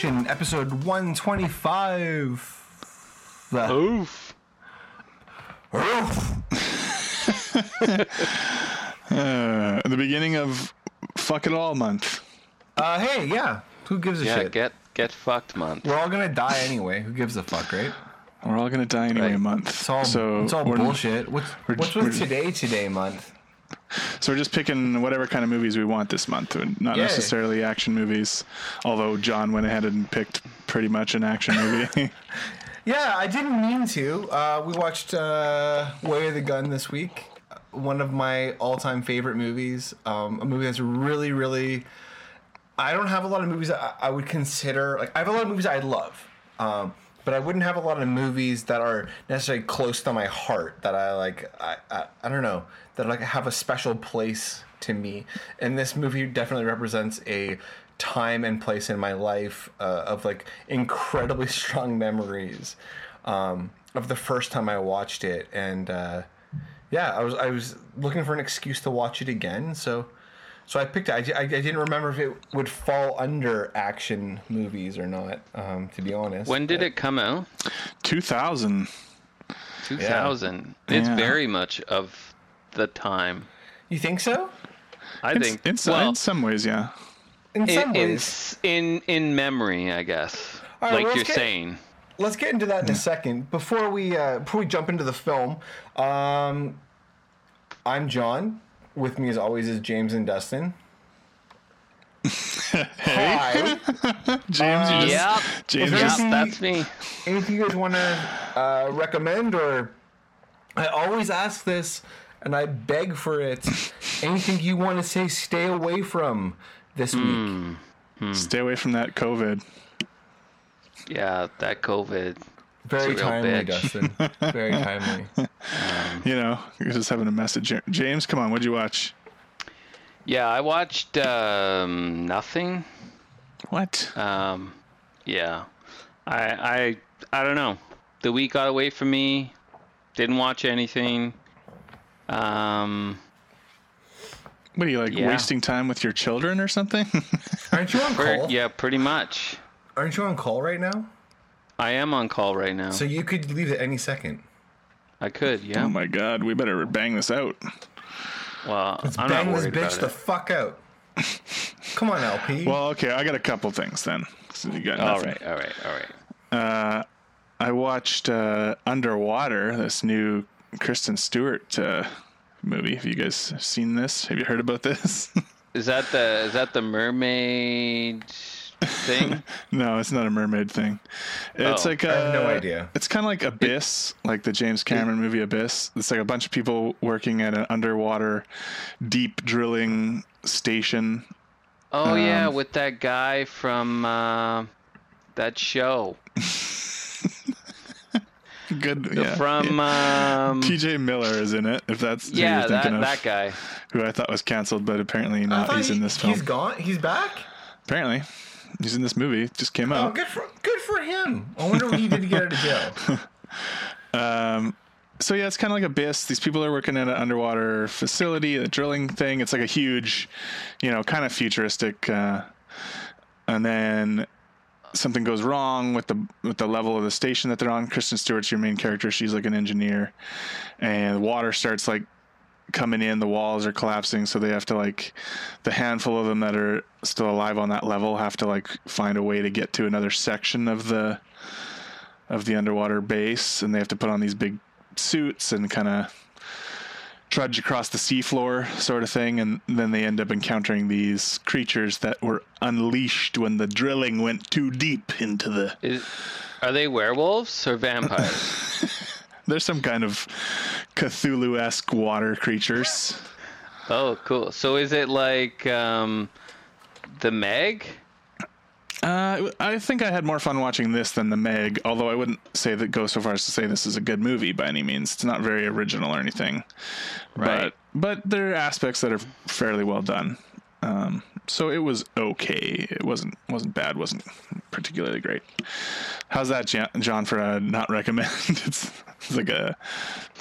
Action Action, episode 125. The- Oof. Uh, the beginning of fuck it all month. Uh, hey, yeah. Who gives a Yeah, shit? get get fucked month. We're all gonna die anyway. Who gives a fuck, right? We're all gonna die anyway. Right. Month. It's all, so it's all we're, bullshit. What's, we're- what's with today, today month? So we're just picking whatever kind of movies we want this month, not Yay. necessarily action movies. Although John went ahead and picked pretty much an action movie. Yeah, I didn't mean to. Uh, we watched uh, Way of the Gun this week. One of my all-time favorite movies. Um, a movie that's really, really. I don't have a lot of movies that I, I would consider like. I have a lot of movies I love, um, but I wouldn't have a lot of movies that are necessarily close to my heart. That I like. I I, I don't know. That like have a special place to me. And this movie definitely represents a time and place in my life uh, of like incredibly strong memories um, of the first time I watched it, and uh, yeah, I was I was looking for an excuse to watch it again, so so I picked it. I, I, I didn't remember if it would fall under action movies or not. Um, to be honest, When did it come out? Two thousand. 2000. It's Yeah. very much of the time. you think so? I In, think. in, some- well, in some ways, yeah. In some in, in ways, s- in in memory, I guess. All right, like well, you're let's get- saying. let's get into that in a second. Before we uh, before we jump into the film, um, I'm John. With me, as always, is James and Dustin. Hi. James, you just, Yep. James, Yep, anything- that's me. anything you guys want to uh, recommend or i always ask this and i beg for it anything you want to say stay away from this week stay away from that COVID. Yeah, that COVID. very It's a real timely bitch. dustin very timely You know, you're just having a message. here. James, come on, what'd you watch? Yeah, I watched um, nothing. What? Um, yeah, I I I don't know. The week got away from me. Didn't watch anything. Um, What are you like yeah. wasting time with your children or something? aren't you on per- call yeah, pretty much. aren't you on call right now I am on call right now. so you could leave at any second I could, yeah. oh my god, we better bang this out. well, I'm not bang this bitch the fuck out come on lp Well, okay, I got a couple things then. So you got all nothing. right, all right, all right. I watched uh, Underwater, this new Kristen Stewart uh, movie. Have you guys seen this? Have you heard about this? Is that the is that the mermaid thing? no, it's not a mermaid thing. It's Oh. like I have no uh, idea. It's kind of like Abyss, like the James Cameron movie Abyss. It's like a bunch of people working at an underwater deep drilling station. Oh yeah, Um, with that guy from uh, that show. Good, yeah. From um, T.J. Miller is in it. If that's who yeah, you're that of, that guy. who I thought was canceled, but apparently not. He's he- in this film. he's gone he's back Apparently, he's in this movie. Just came oh out. good for good for him i wonder what he did to get out of jail um, so yeah, it's kind of like Abyss. These people are working at an underwater facility, a drilling thing. It's like a huge, you know, kind of futuristic. Uh, and then something goes wrong with the with the level of the station that they're on. Kristen Stewart's your main character. She's like an engineer, and water starts like coming in. The walls are collapsing, so they have to like the handful of them that are still alive on that level have to like find a way to get to another section of the of the underwater base, and they have to put on these big suits and kind of trudge across the seafloor, sort of thing. And then they end up encountering these creatures that were unleashed when the drilling went too deep into the. Is, are they werewolves or vampires? There's some kind of Cthulhu esque water creatures. oh, cool. So is it like um, the Meg? Uh, I think I had more fun watching this than the Meg, although I wouldn't say that go so far as to say this is a good movie by any means. It's not very original or anything, Right. But but there are aspects that are fairly well done. Um, so it was okay. It wasn't wasn't bad. wasn't particularly great. How's that, John? For a not recommend, it's, it's like a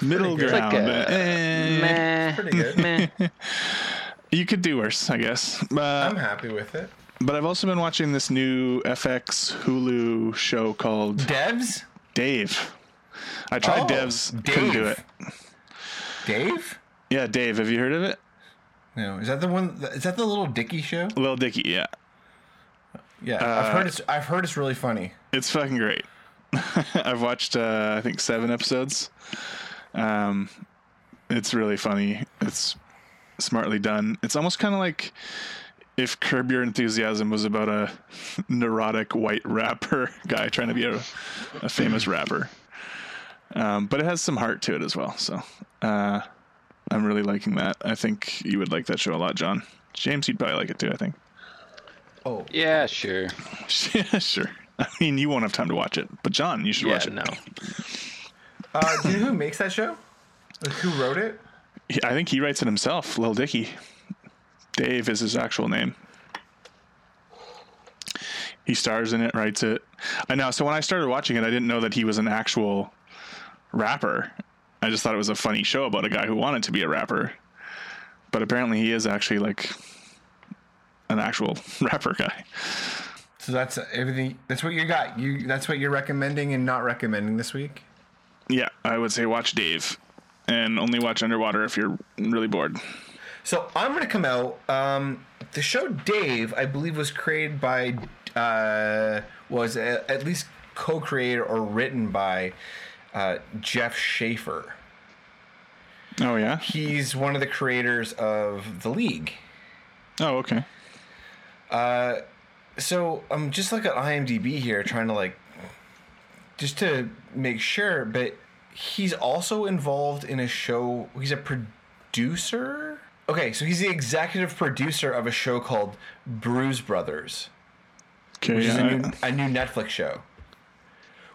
middle good. ground. Like a- Eh, Meh. pretty good Meh. you could do worse, I guess. Uh, i'm happy with it but I've also been watching this new FX Hulu show called Devs? Dave. I tried Oh, Devs, couldn't do it. Dave? Yeah, Dave. Have you heard of it? No. Is that the one? Is that the little Dicky show? Little Dicky. Yeah, Yeah. Uh, I've heard it's. I've heard it's really funny. it's fucking great. I've watched uh, I think seven episodes. Um, it's really funny. It's smartly done. It's almost kind of like if Curb Your Enthusiasm was about a neurotic white rapper guy trying to be a, a famous rapper. Um, but it has some heart to it as well. So uh, I'm really liking that. I think you would like that show a lot, John. James, you'd probably like it too. I think. Oh. Yeah, sure. yeah, sure. I mean, you won't have time to watch it, but John, you should Yeah, watch it. no. Uh, do you know who makes that show? Like, who wrote it? He- I think he writes it himself, Lil Dicky. Dave is his actual name. He stars in it, writes it. I know. So when I started watching it, I didn't know that he was an actual rapper. I just thought it was a funny show about a guy who wanted to be a rapper. But apparently, he is actually like an actual rapper guy. So that's everything. That's what you got. You. That's what you're recommending and not recommending this week. Yeah, I would say watch Dave, and only watch Underwater if you're really bored. So I'm going to come out. Um, the show Dave, I believe, was created by, uh, was a, at least co-created or written by uh, Jeff Schaffer. Oh yeah. He's one of the creators of the League. Oh okay. So I'm just like at IMDb here, trying to like, just to make sure. But he's also involved in a show. He's a producer. Okay, so he's the executive producer of a show called Brews Brothers. Okay. which is a new, a new Netflix show,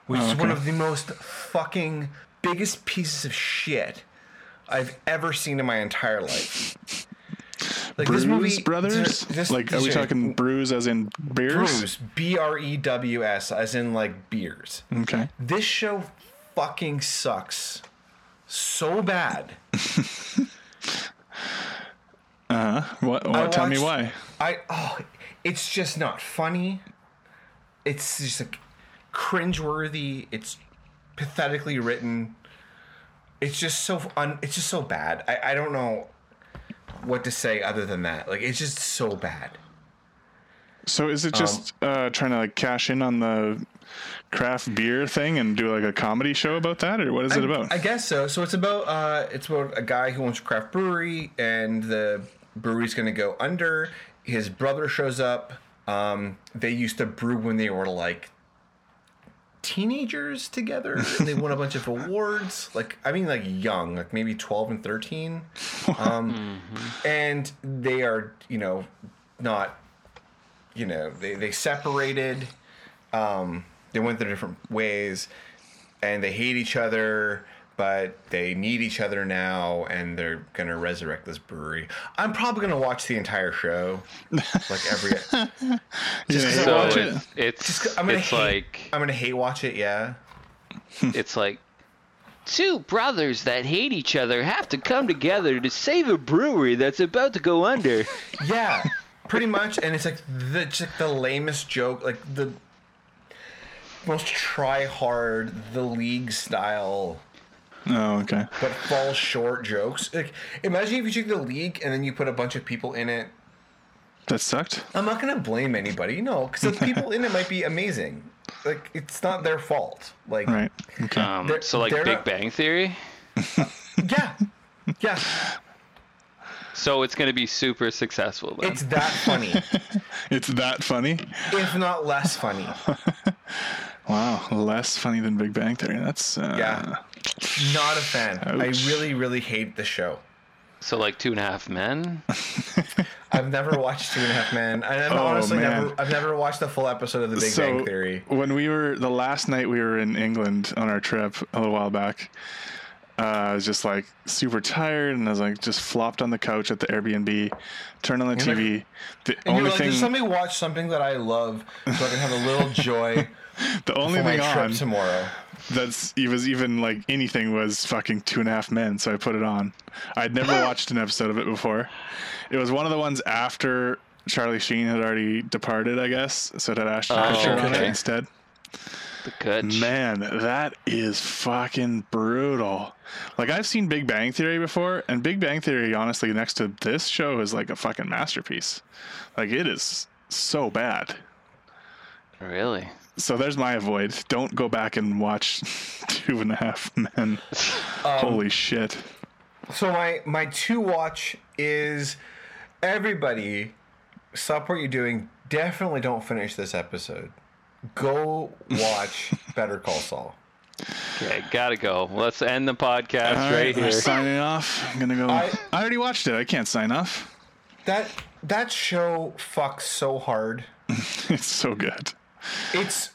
which Oh, is one of the most fucking biggest pieces of shit I've ever seen in my entire life. Like Brews Brothers? this- like, are we this- talking brews as in beers? Brews? B R E W S, as in like beers. Okay. This show fucking sucks so bad. What? what I tell me why. I oh, it's just not funny. It's just like cringeworthy. It's pathetically written. It's just so un, It's just so bad. I I don't know what to say other than that. Like it's just so bad. So is Um, it just uh, trying to like cash in on the craft beer thing and do like a comedy show about that, or what is it about? I guess so. So it's about uh, it's about a guy who owns a craft brewery, and the brewery's going to go under. His brother shows up. Um, they used to brew when they were like teenagers together, and they won a bunch of awards. Like I mean, like young, like maybe twelve and thirteen. Um, and they are, you know, not, you know, they they separated um, they went their different ways and they hate each other but they need each other now and they're gonna resurrect this brewery i'm probably gonna watch the entire show like every just so watch it? it's, i'm gonna it's hate like i'm gonna hate watch it yeah it's like two brothers that hate each other have to come together to save a brewery that's about to go under. yeah pretty much and it's like the just like the lamest joke like the most try hard the league style Oh, okay. but fall short jokes like imagine if you took the league and then you put a bunch of people in it That sucked. I'm not gonna blame anybody, no, because the people in it might be amazing. Like it's not their fault. Like Right. Okay. Um, so like Big not- Bang Theory. yeah, yeah, So it's gonna be super successful. Then. it's that funny, it's that funny. if not less funny. Wow, less funny than Big Bang Theory. That's uh, Yeah, not a fan. I really, really hate the show. so like Two and a Half Men. I've never watched Two and a Half Men, and I've Oh, honestly man. never, I've never watched the full episode of The Big so Bang Theory. when we were the last night we were in England on our trip a little while back, uh, I was just like super tired, and I was like just flopped on the couch at the Airbnb, turned on the You're TV. The And you're only like, thing, just let me watch something that I love, so I can have a little joy the only thing trip on tomorrow. that's it was even like anything was fucking Two and a Half Men, so I put it on. I'd never watched an episode of it before. It was one of the ones after Charlie Sheen had already departed, I guess, so it had Ashton Oh, Kutcher on it instead. The Kutch. Man, that is fucking brutal. Like I've seen Big Bang Theory before, and Big Bang Theory, honestly, next to this show, is like a fucking masterpiece. Like it is so bad. Really? So there's my avoid. Don't go back and watch Two and a Half Men. Um, Holy shit. So my my two watch is everybody stop what you're doing. Definitely don't finish this episode. Go watch Better Call Saul. Okay, gotta go. Let's end the podcast All right we're here. signing off. I'm gonna go. I- I, already watched it. I can't sign off. That that show fucks so hard. It's so good. It's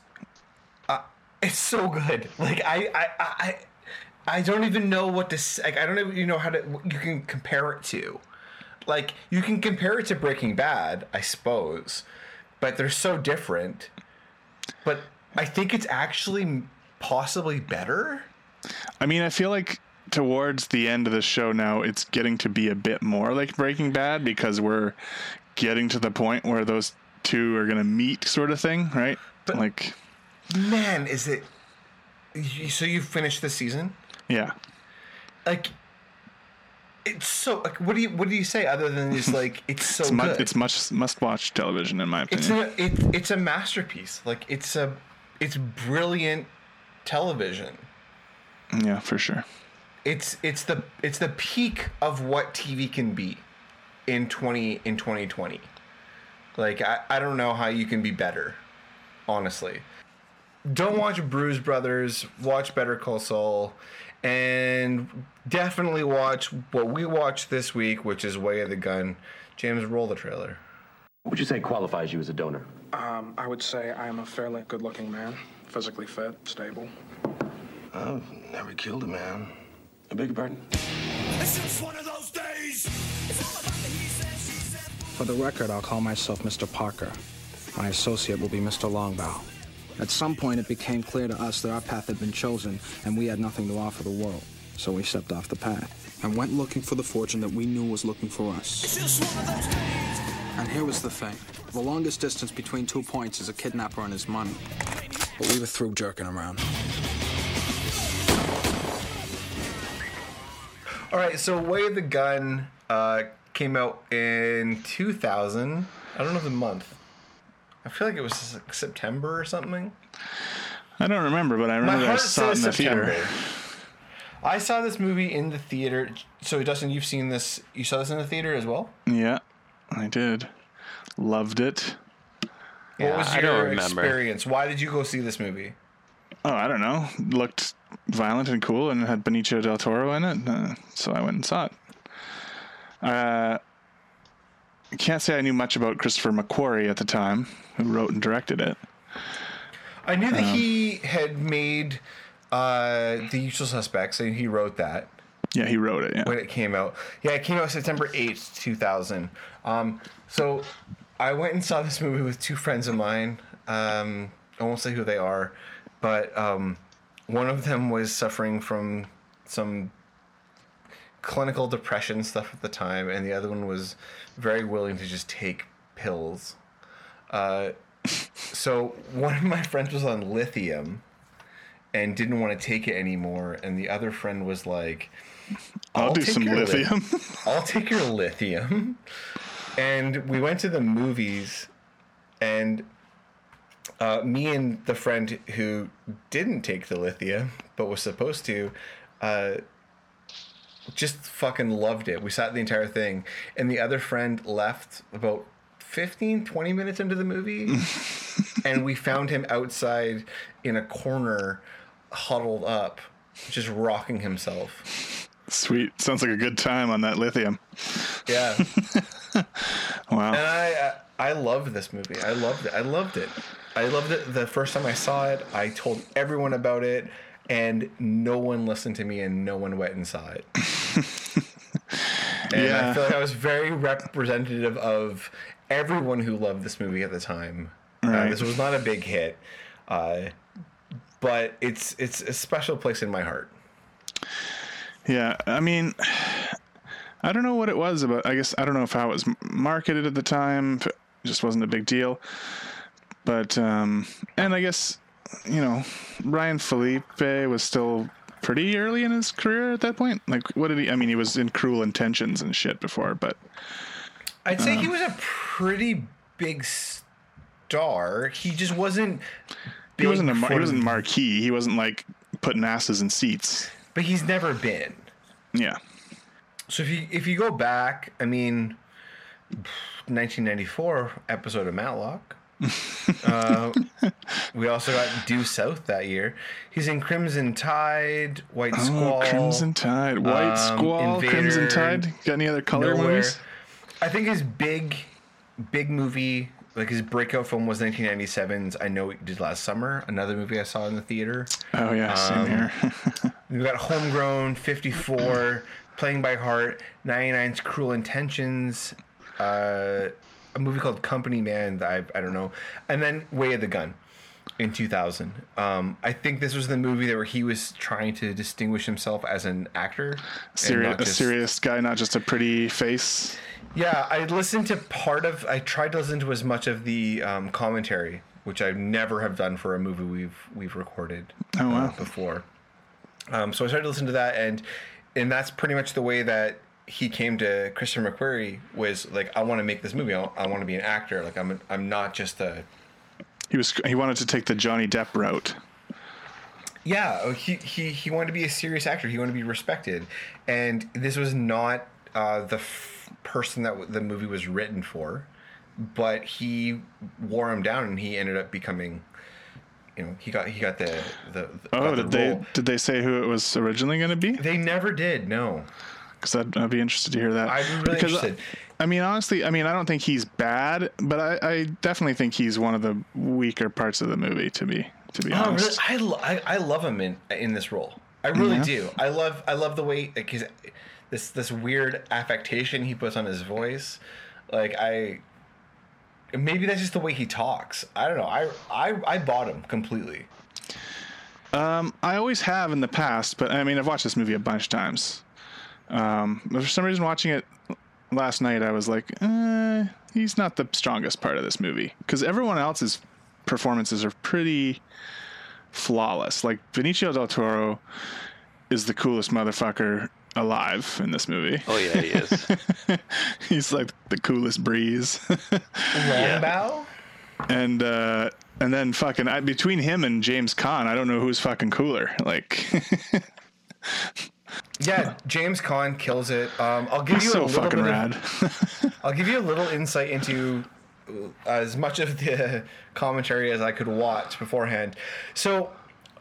uh, it's so good. Like I I I I don't even know what to like. I don't even know how to you can compare it to. Like you can compare it to Breaking Bad, I suppose, but they're so different. But I think it's actually possibly better. I mean, I feel like towards the end of the show now, it's getting to be a bit more like Breaking Bad because we're getting to the point where those two are gonna meet, sort of thing, right? But like, Man, is it? So you finished the season? yeah. Like, it's so. Like, what do you what do you say other than just like it's so It's, good? it's much must-watch television, in my It's opinion. a it, it's a masterpiece. Like it's a it's brilliant television. yeah, for sure. It's it's the it's the peak of what TV can be in twenty in twenty twenty. Like I, I don't know how you can be better, honestly. Don't watch Brews Brothers. Watch Better Call Saul, and definitely watch what we watched this week, which is Way of the Gun. James, roll the trailer. What would you say qualifies you as a donor? Um, I would say I am a fairly good looking man, physically fit, stable. I've never killed a man. I beg your pardon? It's just one of those days. For the record, I'll call myself Mr. Parker. My associate will be Mr. Longbow. At some point, it became clear to us that our path had been chosen and we had nothing to offer the world. So we stepped off the path and went looking for the fortune that we knew was looking for us. It's just one of those days. And here was the thing the longest distance between two points is a kidnapper and his money. But we were through jerking around. All right, so Way of the Gun uh, came out in 2000. I don't know the month. I feel like it was like September or something. I don't remember, but I remember I saw it in the September. theater. I saw this movie in the theater. So Dustin, you've seen this. You saw this in the theater as well. Yeah, I did. Loved it. What was I your don't experience? Why did you go see this movie? Oh, I don't know. Looked violent and cool, and had Benicio del Toro in it, uh, so I went and saw it. Uh, I can't say I knew much about Christopher McQuarrie at the time, who wrote and directed it. I knew Um, that he had made uh, The Usual Suspects, and he wrote that. Yeah, he wrote it. Yeah, when it came out. Yeah, it came out September 8th, 2000. Um, so I went and saw this movie with two friends of mine. Um, I won't say who they are, but um, one of them was suffering from some clinical depression stuff at the time, and the other one was very willing to just take pills. Uh, so one of my friends was on lithium and didn't want to take it anymore, and the other friend was like, I'll, do take some your li- lithium. I'll take your lithium. And we went to the movies, and uh, me and the friend who didn't take the lithium but was supposed to, uh, just fucking loved it. We sat the entire thing, and the other friend left about 15, 20 minutes into the movie, and we found him outside in a corner, huddled up, just rocking himself. Sweet. Sounds like a good time on that lithium. Yeah. Wow. And I uh, I loved this movie. I loved it. I loved it. I loved it the first time I saw it. I told everyone about it, and no one listened to me, and no one went and saw it. and I Yeah. feel like I was very representative of everyone who loved this movie at the time. Uh, this was not a big hit, uh, but it's it's a special place in my heart. Yeah, I mean, I don't know what it was about. I guess I don't know if how it was marketed at the time. It just wasn't a big deal. But um, and I guess you know Ryan Phillippe was still pretty early in his career at that point. Like, what did he? I mean, he was in Cruel Intentions and shit before, but I'd say he uh, was a pretty big star. He just wasn't. he wasn't a he wasn't marquee. He wasn't like putting asses in seats. But he's never been. Yeah. So if you if you go back, I mean, 1994 episode of Matlock. Uh, we also got Due South that year. He's in Crimson Tide, White Squall, Oh, Crimson Tide, White um, Squall, Crimson Tide. Got any other color Nowhere. movies? I think his big, big movie, like his breakout film, was 1997's "I Know What You Did Last Summer," another movie I saw in the theater. Oh yeah, same Um, here. We've got Homegrown, 54, Playing by Heart, 99's Cruel Intentions, uh, a movie called Company Man that I, I don't know, and then Way of the Gun in 2000. Um, I think this was the movie that where he was trying to distinguish himself as an actor. serious, not a serious guy, not just a pretty face. Yeah, I listened to part of. I tried to listen to as much of the um, commentary, which I never have done for a movie we've we've recorded Oh, wow. uh, before. Um, so I started to listen to that, and and that's pretty much the way that he came to Christopher McQuarrie was like, I want to make this movie. I, I want to be an actor. Like I'm I'm not just a He was he wanted to take the Johnny Depp route. Yeah, oh, he, he he wanted to be a serious actor. He wanted to be respected, and this was not uh, the f- person that w- the movie was written for. But he wore him down, and he ended up becoming, you know, he got he got the the. Oh, the did they did they say who it was originally going to be? They never did. No. Because I'd, I'd be interested to hear that. I'd be really because, interested. I mean, honestly, I mean, I don't think he's bad, but I, I definitely think he's one of the weaker parts of the movie. To be to be Oh, really? honest, I, lo- I I love him in in this role. I really Yeah. do. I love I love the way like his this this weird affectation he puts on his voice. Like I maybe that's just the way he talks. I don't know. I I I bought him completely. Um, I always have in the past, but I mean, I've watched this movie a bunch of times. Um, but for some reason, watching it last night, I was like, eh, he's not the strongest part of this movie because everyone else's performances are pretty flawless. Like Benicio del Toro is the coolest motherfucker alive in this movie. Oh yeah, he is. he's like the coolest breeze. Longbow? and uh and then fucking I, between him and James Caan, I don't know who's fucking cooler. Like Yeah, James Caan kills it. Um, I'll give he's you a so little fucking bit rad. Of, I'll give you a little insight into uh, as much of the commentary as I could watch beforehand. So,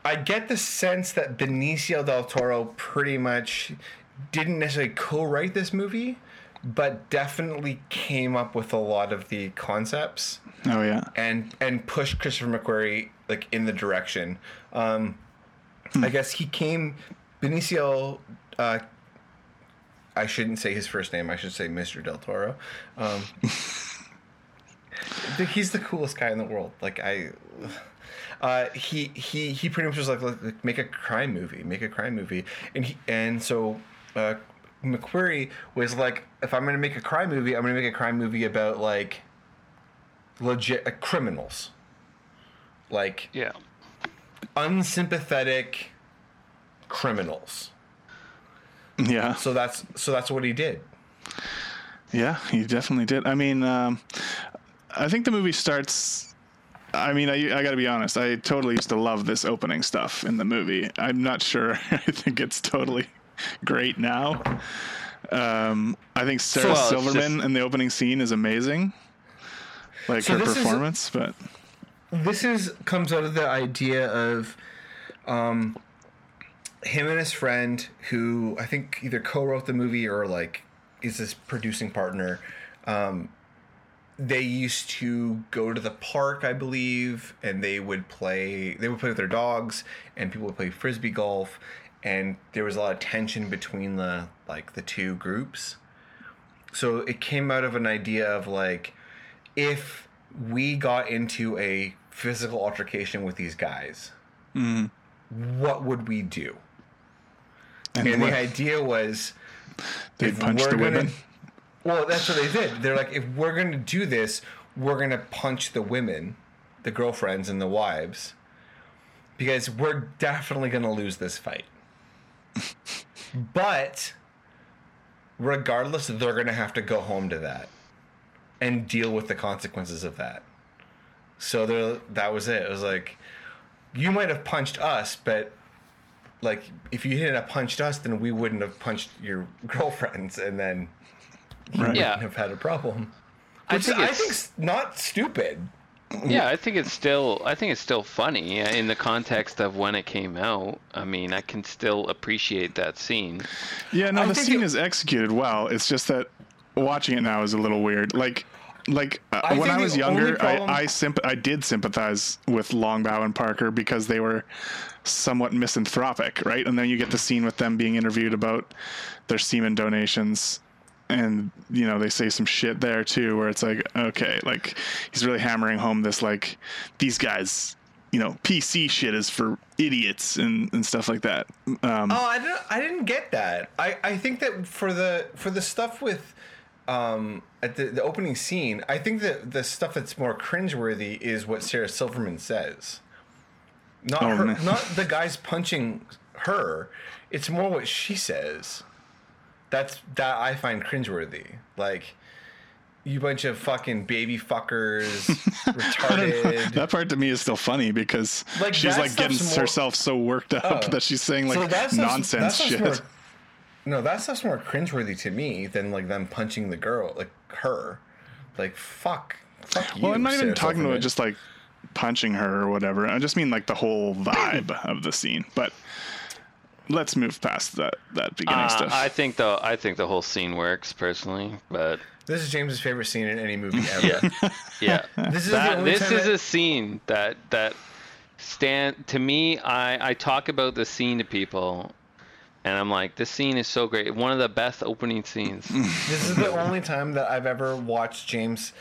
I get the sense that Benicio del Toro pretty much didn't necessarily co-write this movie, but definitely came up with a lot of the concepts oh yeah. and and pushed Christopher McQuarrie like in the direction. Um, I guess he came Benicio. Uh, I shouldn't say his first name. I should say Mr. Del Toro. Um, he's the coolest guy in the world. Like I. Uh, he he he pretty much was like, make a crime movie, make a crime movie, and he and so uh, McQuarrie was like, if I'm gonna make a crime movie, I'm gonna make a crime movie about like legit uh, criminals, like yeah. unsympathetic criminals. Yeah. So that's so that's what he did. Yeah, he definitely did. I mean, um, I think the movie starts. I mean, I, I got to be honest. I totally used to love this opening stuff in the movie. I'm not sure. I think it's totally great now. Um, I think Sarah Well, it's Silverman just- in the opening scene is amazing. Like So her this is- performance, but This is comes out of the idea of um, him and his friend, who I think either co-wrote the movie or like is his producing partner. Um, they used to go to the park, I believe, and they would play. They would play with their dogs, and people would play frisbee golf, and there was a lot of tension between the like the two groups. So it came out of an idea of like, if we got into a physical altercation with these guys, what would we do? And, what- the idea was They'd if punch the gonna- women. Well, that's what they did. They're like, if we're going to do this, we're going to punch the women, the girlfriends and the wives, because we're definitely going to lose this fight. but regardless, they're going to have to go home to that and deal with the consequences of that. So there, that was it. It was like, you might have punched us, but like if you hadn't have punched us, then we wouldn't have punched your girlfriends, and then you Right. wouldn't Yeah. have had a problem. I Which think I it's- think's not stupid. Yeah, I think it's still I think it's still funny uh, in the context of when it came out. I mean, I can still appreciate that scene. Yeah, no, I the scene it- is executed well. It's just that watching it now is a little weird. Like, like uh, I when I was younger, problem- I I, symp- I did sympathize with Longbow and Parker because they were somewhat misanthropic, right? And then you get the scene with them being interviewed about their semen donations. And you know they say some shit there too, where it's like, okay, like he's really hammering home this like these guys, you know, PC shit is for idiots and, and stuff like that. Um, Oh, I didn't. I didn't get that. I, I think that for the for the stuff with um at the, the opening scene, I think that the stuff that's more cringeworthy is what Sarah Silverman says. Not Oh, her, man. not the guys punching her. It's more what she says. That's that I find cringeworthy. Like you bunch of fucking baby fuckers, retarded. That part to me is still funny because Like, she's like getting more- herself so worked up Oh. that she's saying like So nonsense shit. more- no, that stuff's more cringeworthy to me than like them punching the girl, like her. Like fuck, fuck you. well, I'm not even Sarah talking about just like punching her or whatever. I just mean like the whole vibe of the scene. But let's move past that that beginning Uh, stuff. I think the I think the whole scene works personally, but This is James's favorite scene in any movie ever. yeah, yeah. This is that, this is that- a scene that that stand to me. I I talk about the scene to people, and I'm like, this scene is so great. One of the best opening scenes. This is the only time that I've ever watched James.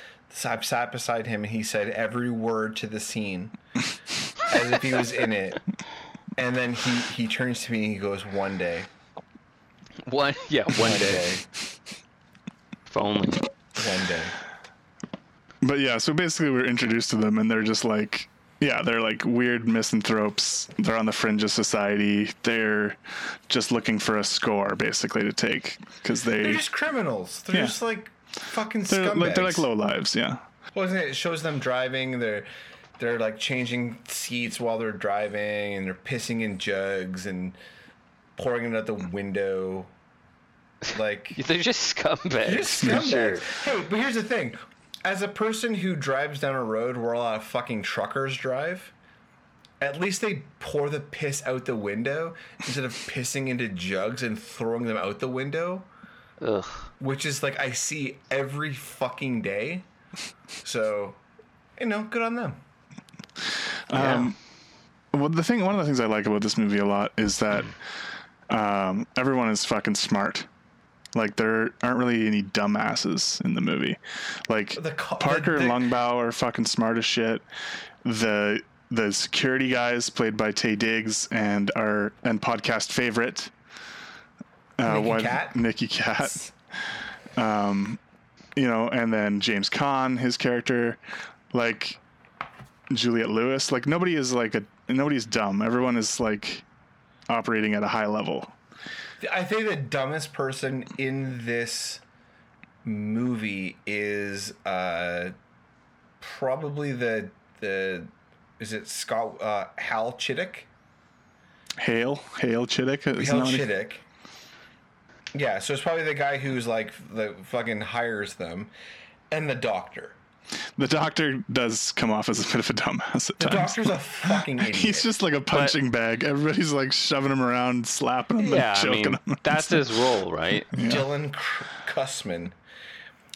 I've sat beside him and he said every word to the scene as if he was in it. And then he, he turns to me and he goes, One day. One yeah, one One day, day. if only. One day. but yeah, so basically we're introduced to them and they're just like yeah, they're like weird misanthropes. They're on the fringe of society. They're just looking for a score, basically, to take because they They're just criminals. They're Yeah. just like fucking they're scumbags. like they're like low lives. Yeah, Wasn't it? It shows them driving. They're they're like changing seats while they're driving, and they're pissing in jugs and pouring it out the window. Like They're just scumbags. they're just for sure. scumbags. Hey, but here's the thing: as a person who drives down a road where a lot of fucking truckers drive. At least they pour the piss out the window instead of pissing into jugs and throwing them out the window, Ugh. which is like I see every fucking day. So, you know, good on them. Um, well, the thing, one of the things I like about this movie a lot is that um, everyone is fucking smart. Like there aren't really any dumbasses in the movie. Like The co- Parker the- the- and Longbow are fucking smart as shit. The the security guys played by Taye Diggs and our and podcast favorite uh, Nicky what- Cat? Nicky Katt. Um, you know, and then James Caan, his character, like Juliette Lewis. Like nobody is like a nobody's dumb. Everyone is like operating at a high level. I think the dumbest person in this movie is uh, probably the the is it Scott uh, Hal Chidduck? Hale, Hale Chidduck. is Hal that what he- Chidduck. Yeah, so it's probably the guy who's like the fucking hires them, and the doctor. The doctor does come off as a bit of a dumbass at The times. doctor's a fucking idiot. He's just like a punching bag. Everybody's like shoving him around, slapping him, Yeah, and I choking mean, him. that's his role, right? Dylan K- Kussman.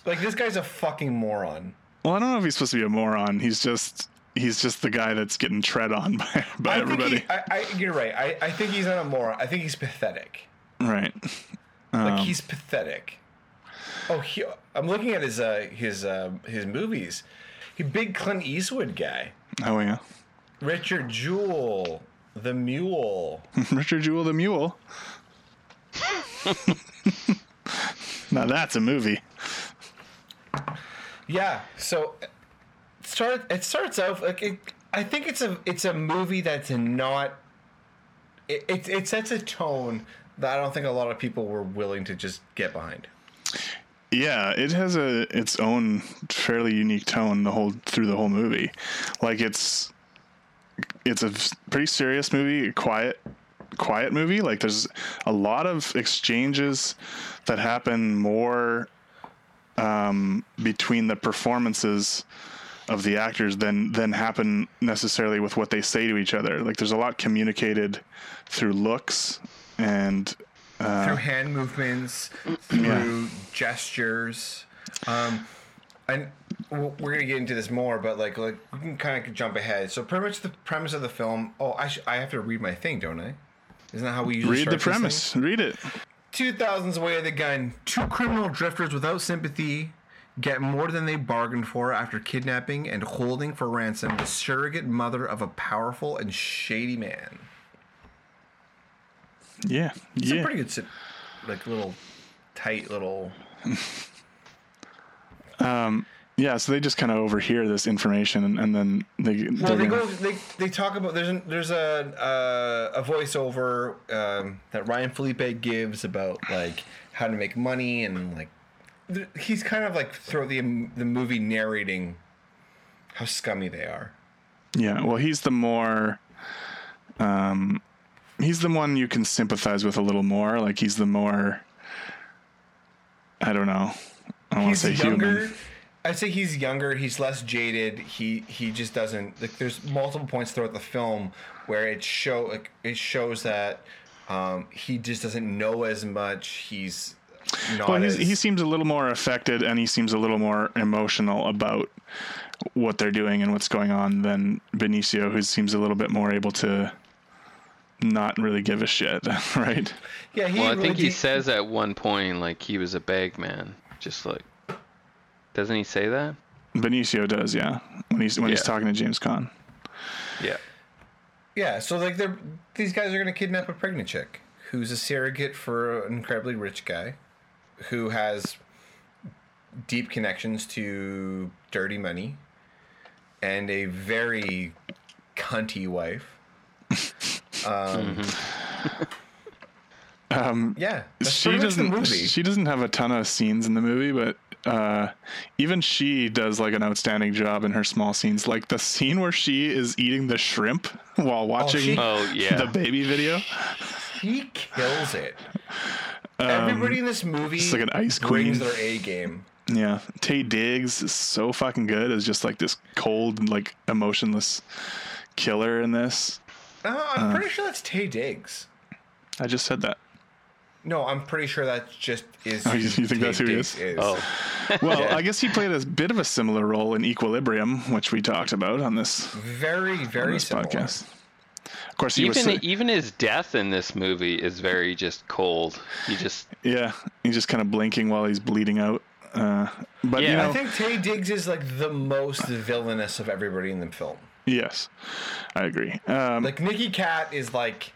Like this guy's a fucking moron. Well, I don't know if he's supposed to be a moron. He's just he's just the guy that's getting tread on by, by I everybody. think he, I, I, you're right. I, I think he's not a moron. I think he's pathetic. right. Like Um, he's pathetic. Oh, he, I'm looking at his uh, his uh, his movies. He big Clint Eastwood guy. Oh yeah. Richard Jewell, the Mule. Richard Jewell the Mule. Now that's a movie. Yeah. So it start it starts out like it, I think it's a it's a movie that's not it, it it sets a tone that I don't think a lot of people were willing to just get behind. Yeah, it has a its own fairly unique tone the whole through the whole movie. Like it's it's a pretty serious movie, a quiet quiet movie. Like there's a lot of exchanges that happen more um, between the performances of the actors than than happen necessarily with what they say to each other. Like there's a lot communicated through looks and through hand movements, through gestures. Um, and we're gonna get into this more, but like, like we can kind of jump ahead. So, pretty much the premise of the film. Oh, I sh- I have to read my thing, don't I? Isn't that how we usually read the premise. Read it. 2000's Way of the Gun. Two criminal drifters without sympathy get more than they bargained for after kidnapping and holding for ransom the surrogate mother of a powerful and shady man. Yeah. It's yeah. a pretty good, sit- like little tight little. um. Yeah, so they just kind of overhear this information, and, and then they Well, gonna- go. They, they talk about there's an, there's a uh, a voiceover um, that Ryan Phillippe gives about like how to make money and like th- he's kind of like throughout the the movie narrating how scummy they are. Yeah, well, he's the more, um, he's the one you can sympathize with a little more. Like he's the more, I don't know. I want to say younger. human. I'd say he's younger. He's less jaded. He he just doesn't like. There's multiple points throughout the film where it show like it shows that um, he just doesn't know as much. He's not Well, as he's, he seems a little more affected, and he seems a little more emotional about what they're doing and what's going on than Benicio, who seems a little bit more able to not really give a shit, right? yeah. He Well, I really think he de- says at one point like he was a bag man, just like. Doesn't he say that? Benicio does, yeah, when he's when he's talking to James Caan. Yeah. Yeah, so like they're these guys are gonna kidnap a pregnant chick who's a surrogate for an incredibly rich guy who has deep connections to dirty money and a very cunty wife. Um, yeah, that's she pretty much the doesn't movie. she doesn't have a ton of scenes in the movie but uh even she does like an outstanding job in her small scenes like the scene where she is eating the shrimp while watching she- Oh yeah. the baby video he kills it. Everybody in this movie it's like an ice brings queen. their A game. yeah taye diggs is so fucking good as just like this cold like emotionless killer in this Uh, I'm pretty sure that's Taye Diggs. i just said that No, I'm pretty sure that just is. Oh, you- you think that's who he Diggs is? oh. well i guess he played a bit of a similar role in equilibrium which we talked about on this, very, very this similar. podcast of course he was Even si- even his death in this movie is very just cold. He just Yeah, he's just kind of blinking while he's bleeding out. Uh, but you Yeah. know, I think Taye Diggs is like the most villainous of everybody in the film. Yes, I agree. Um, Like Nicky Katt is like,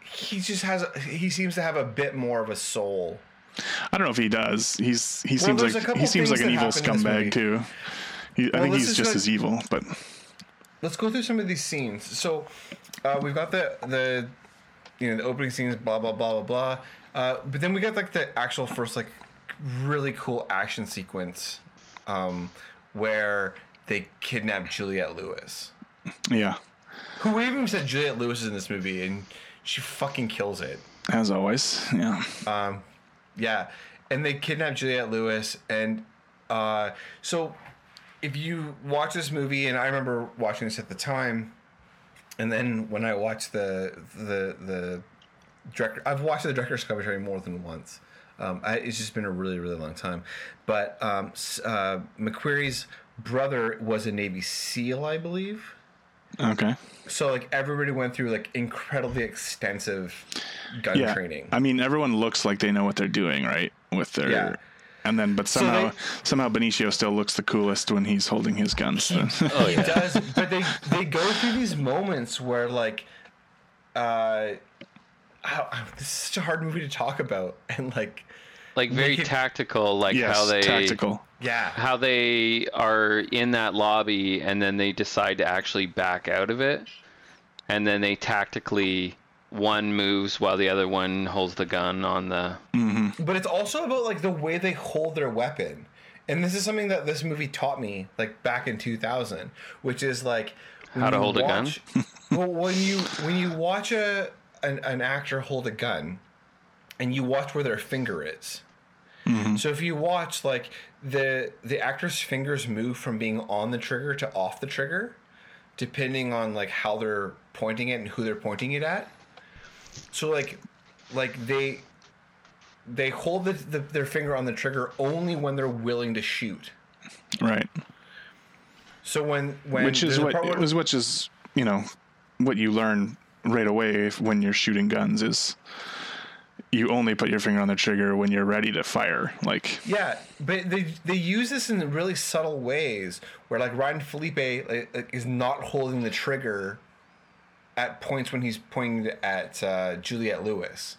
he just has. He seems to have a bit more of a soul. I don't know if he does. He's he seems like he seems like an evil happen in this scumbag too. He, I think he's just as evil, but Let's go through some of these scenes. So, uh, we've got the the, you know, the opening scenes, blah blah blah blah blah. Uh, but then we got like the actual first like really cool action sequence, um, where they kidnap Juliette Lewis. yeah, Who even said Juliette Lewis is in this movie, and she fucking kills it. as always. Yeah, Yeah, and they kidnap Juliette Lewis, and uh, so if you watch this movie, and I remember watching this at the time, and then when I watched the the the director, I've watched the director's commentary more than once. Um, I, it's just been a really really long time, but um, uh, McQuarrie's brother was a Navy SEAL, I believe. okay. So like everybody went through like incredibly extensive gun Yeah, training. I mean, everyone looks like they know what they're doing, right? With their Yeah. and then but So somehow they- somehow Benicio still looks the coolest when he's holding his guns. oh He does, but they they go through these moments where like, uh, I, I, this is such a hard movie to talk about, and like, Like very Make tactical, like yes, how they tactical. yeah, how they are in that lobby and then they decide to actually back out of it and then they tactically one moves while the other one holds the gun on the mm-hmm. but it's also about like the way they hold their weapon and this is something that this movie taught me like back in 2000 which is like How to you hold a gun? well when you when you watch a an, an actor hold a gun and you watch where their finger is Mm-hmm. so if you watch like the the actor's fingers move from being on the trigger to off the trigger depending on like how they're pointing it and who they're pointing it at so like like they they hold the, the, their finger on the trigger only when they're willing to shoot. Right. So when when which is what where- was which is you know what you learn right away when you're shooting guns is you only put your finger on the trigger when you're ready to fire. Like yeah, but they they use this in really subtle ways where like Ryan Phillippe like, like, is not holding the trigger at points when he's pointing at uh, Juliette Lewis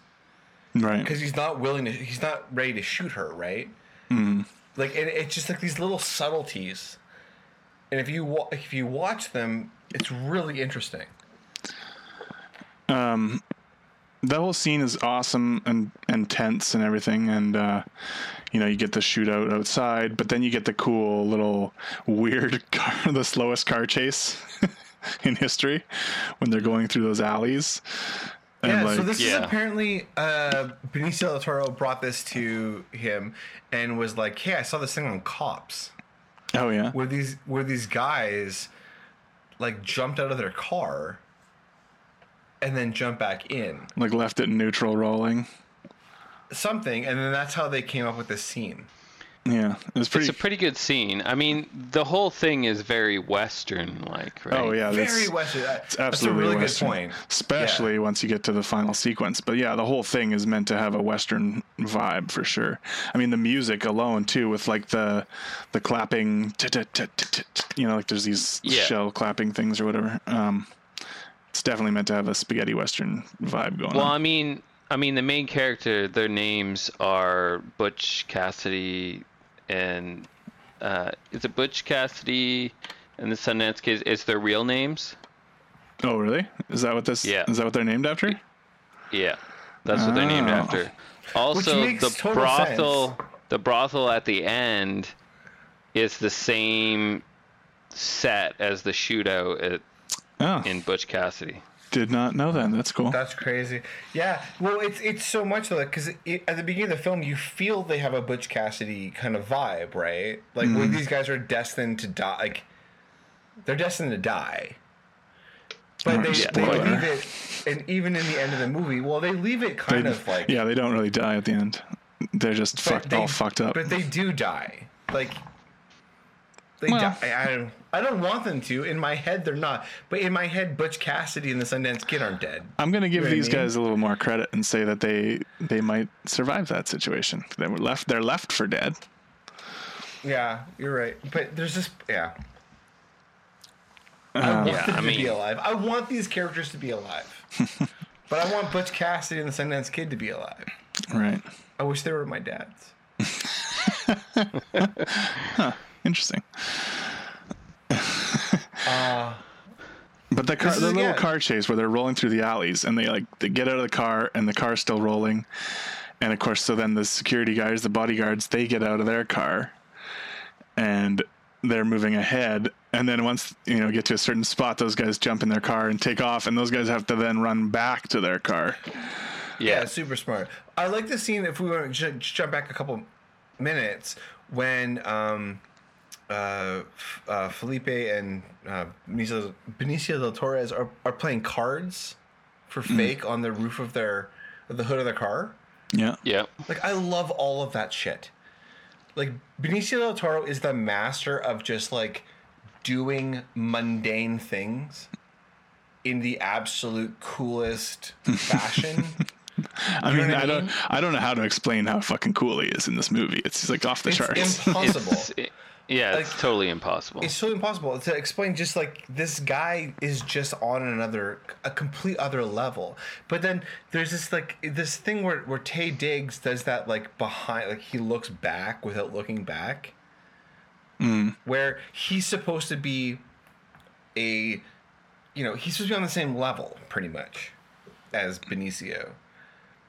right. because he's not willing to he's not ready to shoot her right. Mm-hmm. Like and it's just like these little subtleties, and if you wa- if you watch them, it's really interesting. Um, that whole scene is awesome and and tense and everything and uh you know you get the shootout outside but then you get the cool little weird car the slowest car chase in history when they're going through those alleys. And Yeah, like so this is apparently uh, Benicio del Toro brought this to him and was like, "Hey, I saw this thing on Cops. Oh yeah. Where these where these guys like jumped out of their car and then jump back in like left it neutral rolling something, and then that's how they came up with this scene." yeah it was pretty it's a pretty good scene i mean the whole thing is very western like right oh yeah that's, Very Western. That- it's That's a absolutely really western, good point. especially Yeah. once you get to the final sequence. But yeah, the whole thing is meant to have a western vibe for sure. I mean, the music alone too, with like the the clapping, you know, like there's these Yeah. shell clapping things or whatever. Um, it's definitely meant to have a spaghetti western vibe going well on. i mean i mean the main character their names are butch cassidy and uh is it butch cassidy and the sundance kids is their real names oh, really? Is that what this? Yeah. Is that what they're named after? Yeah, that's what they're named Oh. after. Also, the brothel, sense. the brothel at the end, is the same set as the shootout at, Oh, in Butch Cassidy. did not know that. That's cool. That's crazy. Yeah. Well, it's it's so much though, because at the beginning of the film, you feel they have a Butch Cassidy kind of vibe, right? Like where mm-hmm. these guys are destined to die. Like they're destined to die. But they, they leave it, and even in the end of the movie, well, they leave it kind They- of like yeah, they don't really die at the end. They're just fucked, they- all fucked up. But they do die. Like they Well- die. I don't. I don't want them to. In my head, they're not. But in my head, Butch Cassidy and the Sundance Kid aren't dead. I'm gonna give know what I these mean? guys a little more credit and say that they they might survive that situation. They were left. They're left for dead. Yeah, you're right. But there's this. Yeah. I Uh, want Yeah, them I to be alive. I want these characters to be alive. but I want Butch Cassidy and the Sundance Kid to be alive. Right. I wish they were my dads. Interesting. Uh, But the car, the little again- car chase where they're rolling through the alleys and they like they get out of the car and the car's still rolling, and of course, so then the security guys, the bodyguards, they get out of their car, and they're moving ahead. And then once you know get to a certain spot, those guys jump in their car and take off, and those guys have to then run back to their car. Yeah, Yeah, super smart. I like the scene. If we want to j- just jump back a couple minutes, when um, uh, uh, Phillippe and uh, Benicio, Benicio del Torres are, are playing cards for fake on the roof of their the hood of their car. Yeah. yeah. Like I love all of that shit. Like Benicio del Toro is the master of just like doing mundane things in the absolute coolest fashion. I You know mean, I I don't, I don't know how to explain how fucking cool he is in this movie. It's like off the it's charts. impossible. Yeah, it's Like- totally impossible. It's so impossible to explain. Just like this guy is just on another, a complete other level. But then there's this like this thing where where Taye Diggs does that like behind, like he looks back without looking back. Hmm. Where he's supposed to be a, you know, he's supposed to be on the same level pretty much as Benicio,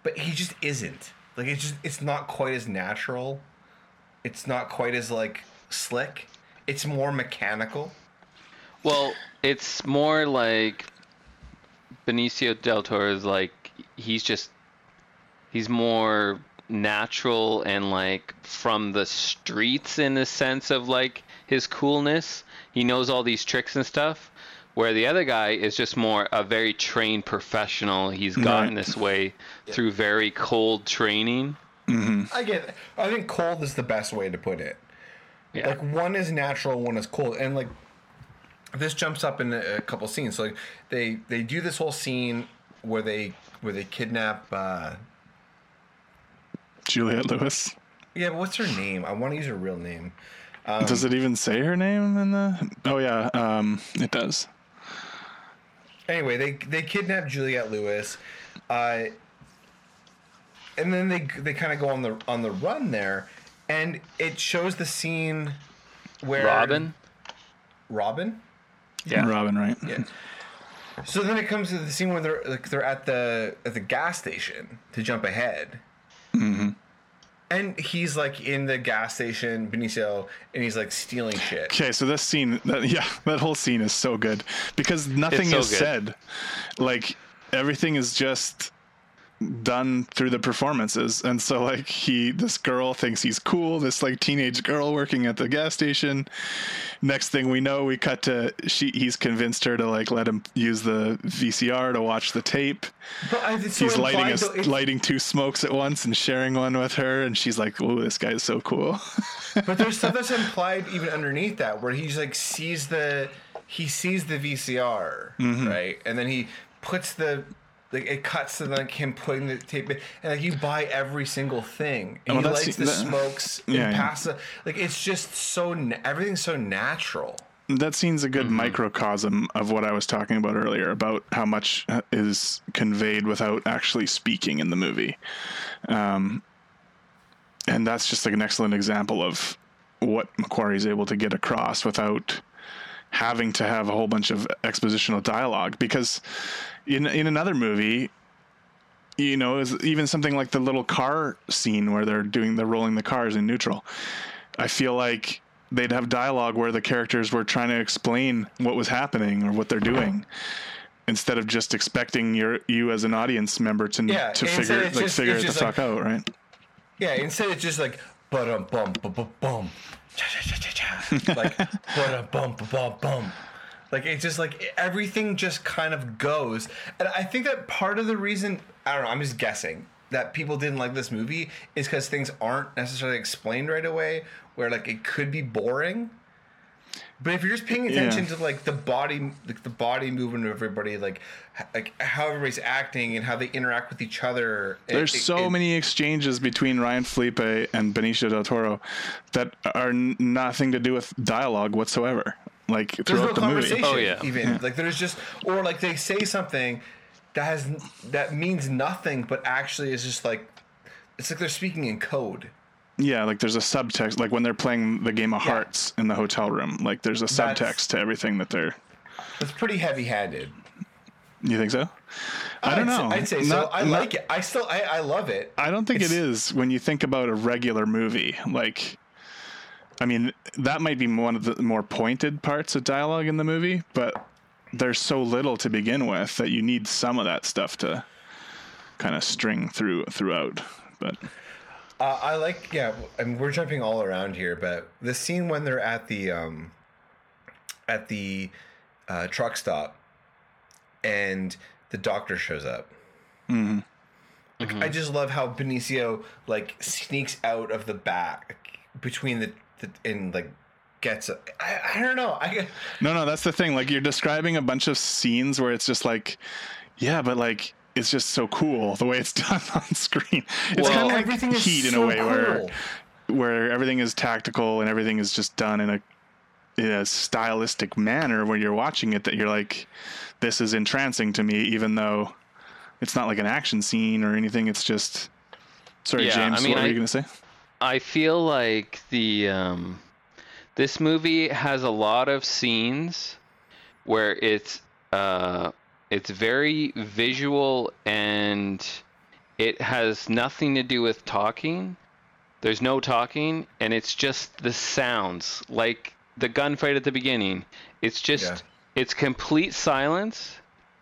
but he just isn't. Like it's just it's not quite as natural. It's not quite as like slick. It's more mechanical. Well, it's more like Benicio del Toro is like he's just he's more natural and like from the streets in the sense of like his coolness. He knows all these tricks and stuff. Where the other guy is just more a very trained professional. He's gotten Right. this way through very cold training. Mm-hmm. I get. It. I think cold is the best way to put it. Yeah. Like one is natural, one is cold, and like this jumps up in a, a couple scenes. So like they they do this whole scene where they where they kidnap. uh Juliette Lewis. Yeah, but what's her name? I want to use her real name. Does it even say her name in the? Oh yeah, um, it does. Anyway, they they kidnap Juliette Lewis, uh, and then they they kind of go on the on the run there, and it shows the scene where Robin? Robin. Yeah. Robin, right? Yeah. So then it comes to the scene where they're like they're at the at the gas station to jump ahead. Mm-hmm. And he's like in the gas station, Benicio, and he's like stealing shit. Okay, so this scene, that, yeah, that whole scene is so good because nothing so is good. said. Like everything is just done through the performances, and so like he, this girl thinks he's cool. This like teenage girl working at the gas station. Next thing we know, we cut to she. He's convinced her to like let him use the VCR to watch the tape. But I, it's so He's lighting implied, us, though, it's- lighting two smokes at once and sharing one with her, and she's like, "Oh, this guy's so cool." But there's stuff that's implied even underneath that, where he's like sees the he sees the VCR, Mm-hmm. right, and then he puts the like it cuts to like him putting the tape in, and like you buy every single thing, and Oh, he lights the that- smokes Yeah, and yeah. pass the like it's just so everything's so natural. That scene's a good Mm-hmm. microcosm of what I was talking about earlier about how much uh, is conveyed without actually speaking in the movie. Um, and that's just like an excellent example of what McQuarrie is able to get across without having to have a whole bunch of expositional dialogue. Because in in another movie, you know, is even something like the little car scene where they're doing they're rolling the cars in neutral. I feel like they'd have dialogue where the characters were trying to explain what was happening or what they're doing instead of just expecting your you as an audience member to Yeah, to figure like just- figure it the like- fuck out, right? Yeah, instead it's just like bum bum bum bum bum, what a cha cha cha, like bum bum bum bum. Like it's just like everything just kind of goes, and I think that part of the reason I don't know, I'm just guessing that people didn't like this movie is because things aren't necessarily explained right away, where like it could be boring. But if you're just paying attention to like the body, like the body movement of everybody, like like how everybody's acting and how they interact with each other, There's it- so it- many exchanges between Ryan Phillippe and Benicio del Toro that are n- nothing to do with dialogue whatsoever. Like There's throughout no the conversation. movie. Oh, yeah. Even like there's just or like they say something that has that means nothing, but actually is just like it's like they're speaking in code. Yeah, like there's a subtext. Like when they're playing the game of Yeah. Hearts in the hotel room, like there's a That's- subtext to everything that they're. It's pretty heavy-handed. You think so? I don't I'd know. Say, I'd say so. I not- like it. I still I, I love it. I don't think It's- it is when you think about a regular movie. Like, I mean, that might be one of the more pointed parts of dialogue in the movie, but there's so little to begin with that you need some of that stuff to kind of string through throughout. But Uh, I like yeah. I mean, we're jumping all around here, but the scene when they're at the um at the uh, truck stop and the doctor shows up. Like, I just love how Benicio like sneaks out of the back between the, the and like gets. A, I, I don't know. I no, no, that's the thing. Like you're describing a bunch of scenes where it's just like, yeah, but like it's just so cool the way it's done on screen. It's Well, kind of like everything is Heat in so a way where cool. where everything is tactical and everything is just done in a in a stylistic manner where you're watching it that you're like this is entrancing to me even though it's not like an action scene or anything it's just sorry Yeah, james I mean, what were you gonna say I feel like the um, this movie has a lot of scenes where it's uh, it's very visual and it has nothing to do with talking. There's no talking, and it's just the sounds, like the gunfight at the beginning. It's just Yeah. it's complete silence,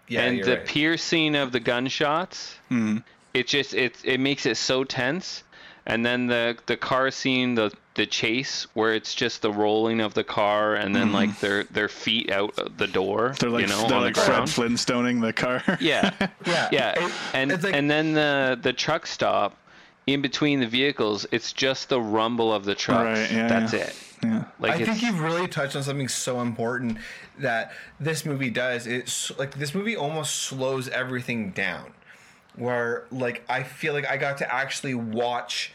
Yeah, and the right. piercing of the gunshots hmm. it just it it makes it so tense and then the the car scene the the chase where it's just the rolling of the car and then like mm. their their feet out the door they're like you know they're on like the fred ground flintstoning the car yeah Yeah. yeah It- and like- and then the the truck stop in between the vehicles it's just the rumble of the trucks Right, yeah, that's yeah. it yeah like I think you've really touched on something so important that this movie does. It's like this movie almost slows everything down. Where like I feel like I got to actually watch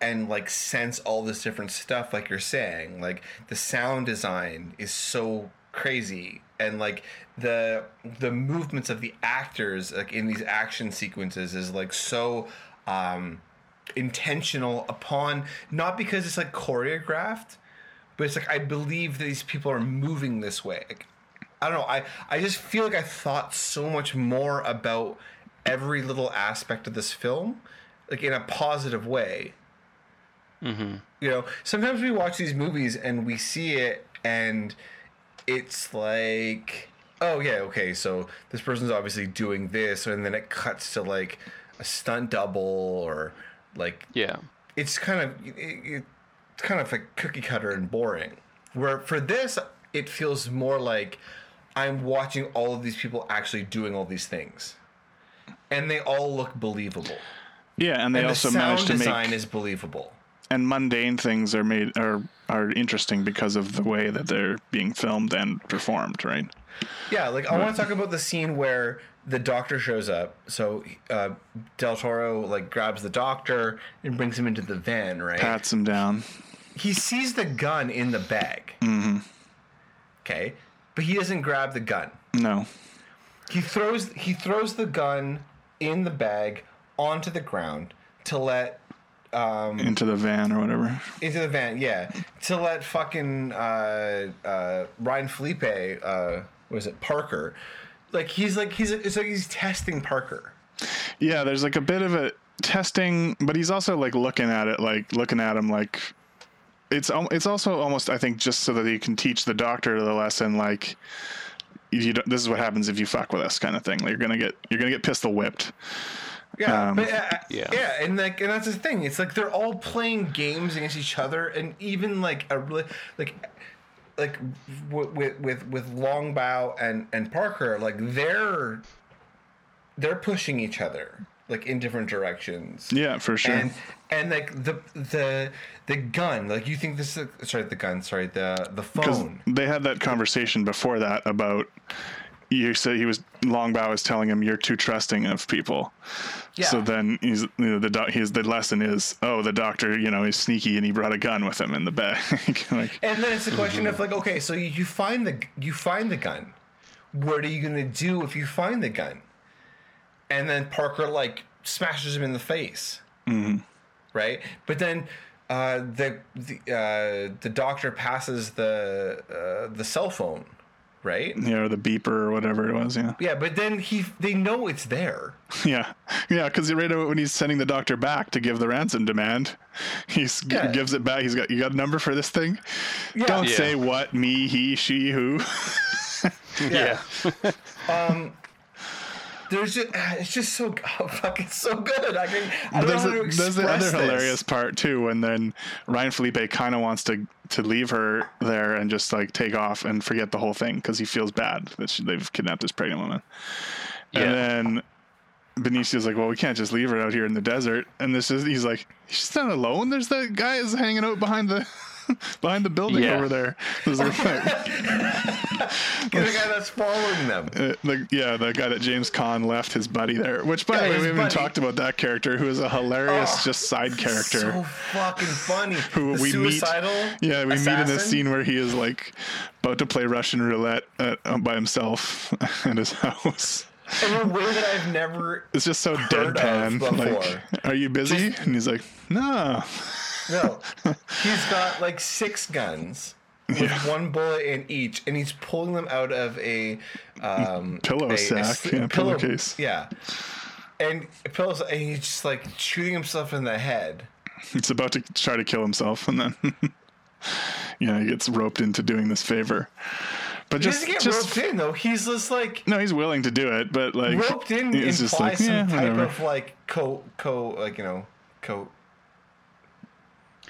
and like sense all this different stuff like you're saying. Like the sound design is so crazy and like the the movements of the actors like in these action sequences is like so um intentional upon not because it's like choreographed but it's like I believe these people are moving this way. Like, I don't know. I I just feel like I thought so much more about every little aspect of this film, like in a positive way. Mm-hmm. You know, sometimes we watch these movies and we see it, and it's like, oh yeah, okay, so this person's obviously doing this, and then it cuts to like a stunt double or like yeah it's kind of it, it- it's kind of like cookie cutter and boring. Where for this, it feels more like I'm watching all of these people actually doing all these things, and they all look believable. yeah and they and also the managed to design make is believable. and mundane things are made are are interesting because of the way that they're being filmed and performed right Yeah, like I want to talk about the scene where the doctor shows up. So uh, Del Toro like grabs the doctor and brings him into the van, right? pats him down he sees the gun in the bag. Mm-hmm. Okay, but he doesn't grab the gun. no He throws he throws the gun in the bag onto the ground to let um, into the van or whatever into the van. Yeah, to let fucking uh, uh, Ryan Phillippe, uh, was it Parker? Like he's like he's it's like he's testing Parker. Yeah, there's like a bit of a testing, but he's also like looking at it, like looking at him, like it's it's also almost I think just so that he can teach the doctor the lesson, like you don't, this is what happens if you fuck with us, kind of thing. Like you're gonna get you're gonna get pistol whipped. Yeah, Um, but uh, Yeah. yeah, and like, and that's the thing. It's like they're all playing games against each other, and even like a really like, like with with with Longbow and and Parker, like they're they're pushing each other like in different directions. Yeah, for sure. And and like the the the gun, like you think this is sorry the gun, sorry the the because phone. they had that conversation before that about you said he was Longbow was telling him you're too trusting of people. Yeah. So then he's you know, the doc, his the lesson is oh the doctor you know is sneaky and he brought a gun with him in the bag. like And then it's a question of like, okay, so you- you find the you find the gun. What are you gonna do if you find the gun? And then Parker like smashes him in the face, mm-hmm. Right? But then uh, the the uh, the doctor passes the uh, the cell phone, right? you know the beeper or whatever it was. Yeah. Yeah, but then he they know it's there. Yeah, yeah, because right when he's sending the doctor back to give the ransom demand, he's g Yeah. gives it back. He's got you got a number for this thing. Yeah. Don't Yeah. say what me, he, she, who. Yeah. um, there's just it's just so oh, fucking so good. I can I don't there's, know how a, to there's the other express this. hilarious part too when then Ryan Phillippe kind of wants to to leave her there and just like take off and forget the whole thing because he feels bad that she, they've kidnapped this pregnant woman. Yeah. And then Benicio's like, well, we can't just leave her out here in the desert. And this is he's like, she's not alone. There's that guy is hanging out behind the behind the building Yeah. over there. There's a- the guy that's following them. Uh, the, yeah, the guy that James Caan left his buddy there. Which, by Yeah, the way, we haven't talked about that character, who is a hilarious, Oh, just side character. So fucking funny. who the we suicidal meet. Yeah, we meet in a assassin? scene where he is like about to play Russian roulette at, uh, by himself at his house. in a way that I've never. It's just so Heard of deadpan. before. Like, are you busy? Just- and he's like, no. No, he's got like six guns with Yeah. one bullet in each, and he's pulling them out of a um, Pillow a- a sack, s- yeah, pillowcase. Yeah, and pillows, and he's just like shooting himself in the head. He's about to try to kill himself, and then yeah, he gets roped into doing this favor. But He just, just roped in though. He's just like no, he's willing to do it, but like roped in he's implies just like, some yeah, type whatever. of like co co like you know co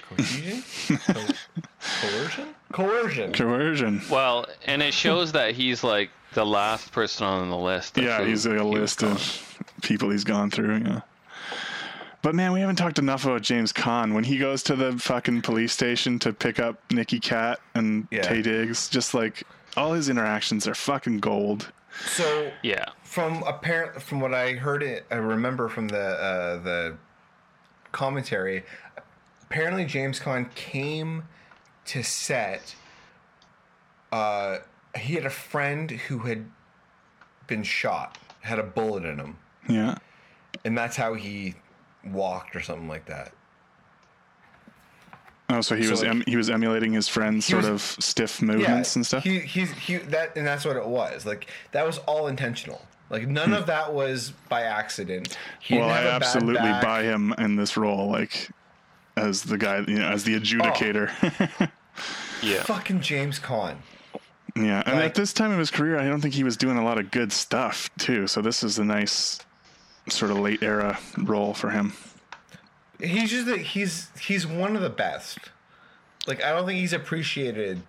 cohesion co- coercion coercion. coercion. Well, and it shows that he's like the last person on the list. of Yeah, he's like a he list of people he's gone through. Yeah. But man, we haven't talked enough about James Caan when he goes to the fucking police station to pick up Nicky Katt and Yeah. Taye Diggs. Just like all his interactions are fucking gold. So Yeah. from apparent from what I heard it I remember from the uh, the commentary apparently James Caan came to set uh he had a friend who had been shot had a bullet in him Yeah. and that's how he walked or something like that Oh, so he So, was like- em- he was emulating his friend's sort was- of stiff movements and stuff. he he's he that and that's what it was like that was all intentional like none of that was by accident he Hmm. well, I have a bad absolutely buy him in this role, like as the guy, you know, as the adjudicator. Oh. Yeah. fucking James Caan yeah, and Like- at this time of his career, I don't think he was doing a lot of good stuff too. So this is a nice sort of late era role for him. He's just that he's he's one of the best. Like I don't think he's appreciated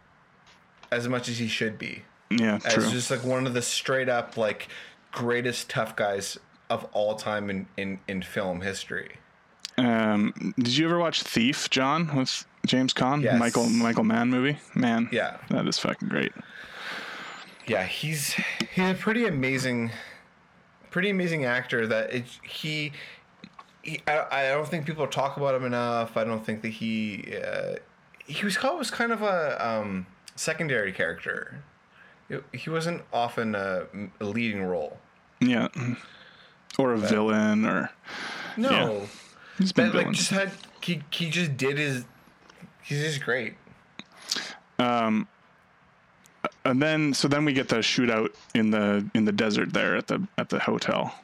as much as he should be. Yeah, As true. just like one of the straight up like greatest tough guys of all time in in, in film history. Um, did you ever watch Thief, John, with James Caan, Yes. Michael Michael Mann movie? Man, Yeah. that is fucking great. Yeah, he's he's a pretty amazing, pretty amazing actor. That it, he, he I, I don't think people talk about him enough. I don't think that he uh, he was always kind of a um, secondary character. He wasn't often a, a leading role. Yeah, or a villain, or No, Yeah. He's been but like just had he he just did his. He's just great. Um and then so then we get the shootout in the in the desert there at the at the hotel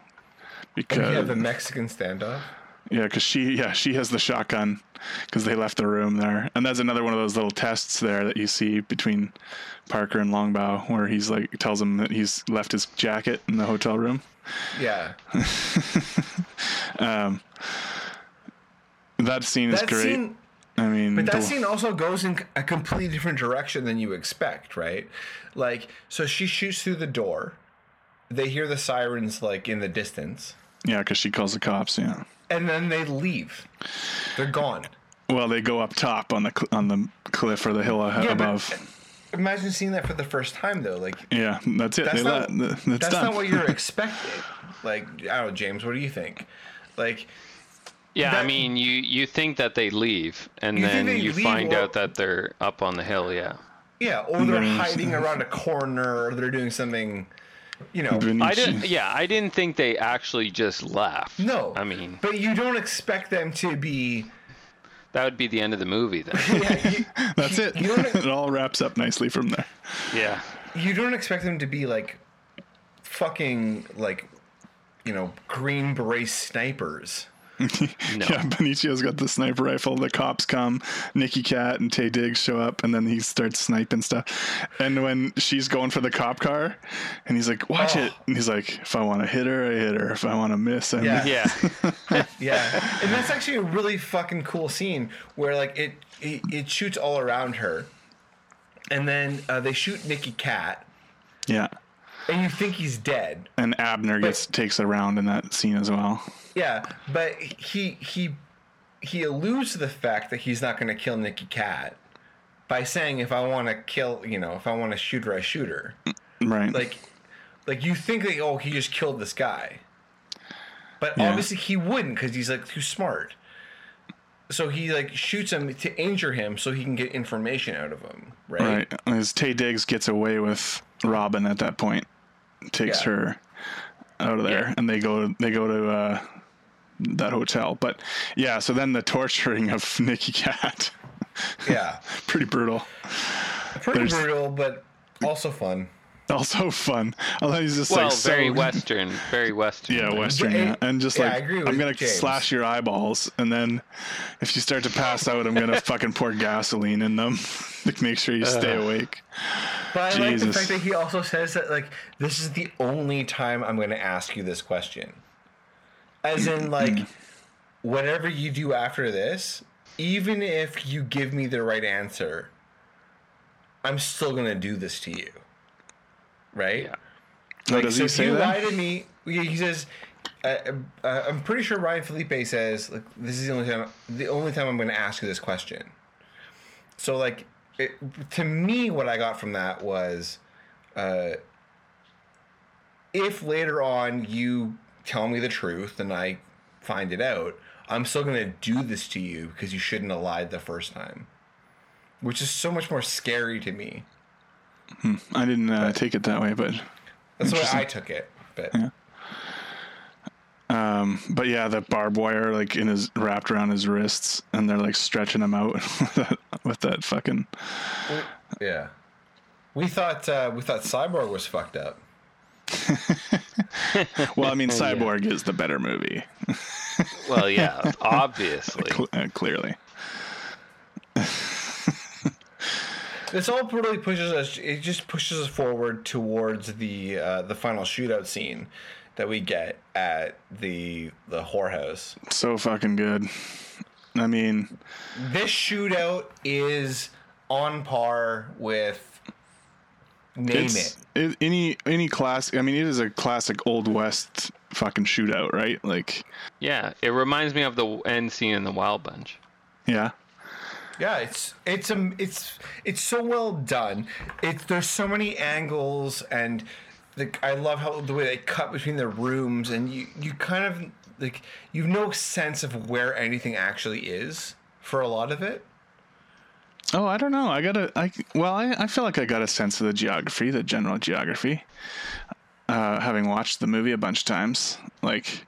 because Yeah, the Mexican standoff. Yeah, because she, yeah, she has the shotgun because they left the room there, and that's another one of those little tests there that you see between Parker and Longbow, where he's like tells him that he's left his jacket in the hotel room. Yeah, That scene is that great. scene. I mean, But that the- scene also goes in a completely different direction than you expect, right? Like, so she shoots through the door. They hear the sirens like in the distance, yeah, because she calls the cops. Yeah. and then they leave. They're gone. Well, they go up top on the cl- on the cliff or the hill Yeah, but- above. Imagine seeing that for the first time, though. Like, yeah, that's it. that's not let- that's not what you're expecting. Like, I don't know, James. What do you think? Like, Yeah, I mean, you you think that they leave, and You then you find or- out that they're up on the hill. Yeah. yeah, or they're hiding around a corner, or they're doing something. You know, I didn't. Yeah, I didn't think they actually just left. no. I mean, but you don't expect them to be. that would be the end of the movie then. Yeah, you, That's it. You don't, it all wraps up nicely from there. yeah. you don't expect them to be like fucking like you know green beret snipers No. Yeah, Benicio's got the sniper rifle. The cops come. Nicky Katt and Taye Diggs show up, and then he starts sniping stuff. And when she's going for the cop car, and he's like, "Watch Oh. it," and he's like, "If I want to hit her, I hit her. If I want to miss, I Yeah. miss." Yeah. yeah and that's actually a really fucking cool scene where like it it, it shoots all around her and then uh, they shoot Nicky Katt Yeah. And you think he's dead And Abner gets takes a round in that scene as well. yeah but he he he alludes to the fact that he's not going to kill Nicky Katt by saying if I want to kill, you know, if I want to shoot her, I shoot her. Right. Like, like you think that oh he just killed this guy, but Yeah. obviously he wouldn't because he's like too smart. So he like shoots him to injure him so he can get information out of him, right? right. As Taye Diggs gets away with Robin at that point, takes Yeah. her out of there, Yeah. and they go they go to uh, that hotel. But yeah, so then the torturing of Nicky Katt, Yeah, pretty brutal. pretty There's- brutal, but also fun. Also fun. Although he's just Well, like so very Western, very Western. Yeah, Western, yeah. And just yeah, like, I agree I'm going to James. slash your eyeballs, and then if you start to pass out, I'm going to fucking pour gasoline in them to make sure you stay awake. But I like the fact that he also says that like this is the only time I'm going to ask you this question, as in mm. like whatever you do after this, even if you give me the right answer, I'm still going to do this to you, right? Yeah. Oh, Like, does so he if say you lie to me, he says. Uh, uh, I'm pretty sure Ryan Phillippe says like this is the only time the only time I'm going to ask you this question. So like it, to me, what I got from that was, uh, if later on you tell me the truth and I find it out, I'm still going to do this to you because you shouldn't have lied the first time, which is so much more scary to me. I didn't uh, take it that way, but That's the way I took it. But yeah. Um, but yeah, the barbed wire like in his wrapped around his wrists, and they're like stretching him out with that, with that fucking. Yeah. We thought uh, we thought Cyborg was fucked up. Well, I mean, Cyborg is the better movie, Well, yeah, obviously. cl- uh, clearly. This all really pushes us. It just pushes us forward towards the uh, the final shootout scene that we get at the the whorehouse. So fucking good. I mean, This shootout is on par with name it's it. it, any any class. I mean, it is a classic old west fucking shootout, right? Like, Yeah, it reminds me of the end scene in the Wild Bunch. yeah, Yeah, it's it's um it's it's so well done. It's there's so many angles and the, I love how the way they cut between the rooms and you you kind of like you've no sense of where anything actually is for a lot of it. Oh, I don't know. I got a. I well, I, I feel like I got a sense of the geography, the general geography. Uh, having watched the movie a bunch of times, like,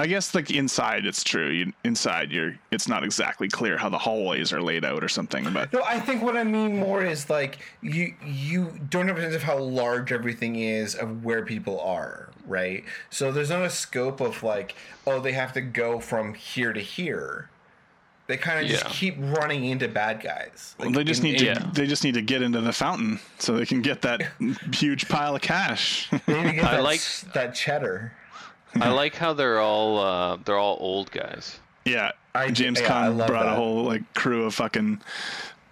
I guess like inside, it's true. You, inside, you're. It's not exactly clear how the hallways are laid out or something, but No, I think what I mean more is like you you don't have a sense of how large everything is of where people are, right? So there's not a scope of like, oh, they have to go from here to here. They kind of just keep running into bad guys. well, they just in- need to. yeah. They just need to get into the fountain so they can get that huge pile of cash. They need to get I that, like- that cheddar. I like how they're all uh, they're all old guys. yeah, I- James yeah, I Caan love brought a whole like crew of fucking.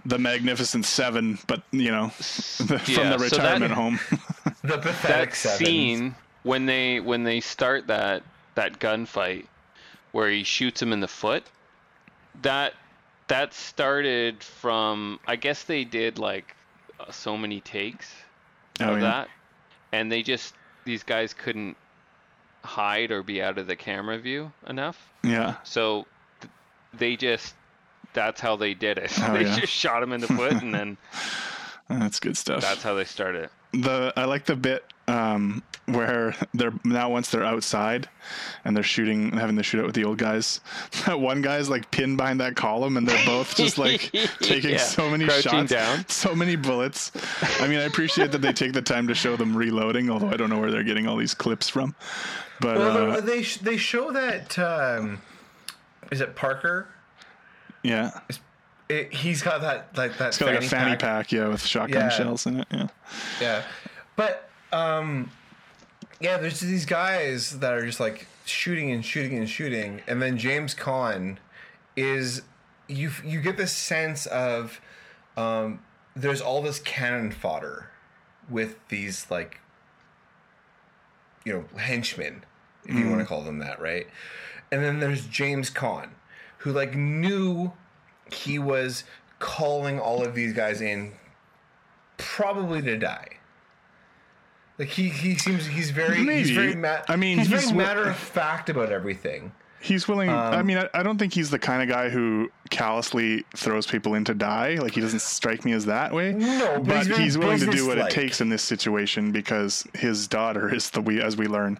The Magnificent Seven, but you know, the, from Yeah, the so that- retirement home. The pathetic that sevens. scene when they when they start that that gunfight where he shoots him in the foot that that started from i guess they did like uh, so many takes Oh, of yeah. that and they just these guys couldn't hide or be out of the camera view enough Yeah. so th- they just that's how they did it Oh, they yeah. just shot him in the foot and then That's good stuff. that's how they started the I like the bit um, where they're now once they're outside and they're shooting having the shootout with the old guys. That one guy's like pinned behind that column and they're both just like taking Yeah, so many crouching shots, down. so many bullets. I mean, I appreciate that they take the time to show them reloading, although I don't know where they're getting all these clips from. But Well, uh, they sh- they show that um, is it Parker? yeah, It, he's got that like that. it's got like a fanny pack. yeah, with shotgun Yeah. shells in it. Yeah, Yeah, but um, yeah, there's these guys that are just like shooting and shooting and shooting, and then James Caan is you you get this sense of um, there's all this cannon fodder with these like you know henchmen, if you want to call them that, right? And then there's James Caan, who like knew he was calling all of these guys in probably to die. Like he, he seems he's very he's very ma- I mean, he's, he's very matter of fact about everything. He's willing. Um, I mean, I, I don't think he's the kind of guy who callously throws people in to die. Like he doesn't strike me as that way. No, but he's he's, willing to do what it takes in this situation because his daughter is the we, as we learn,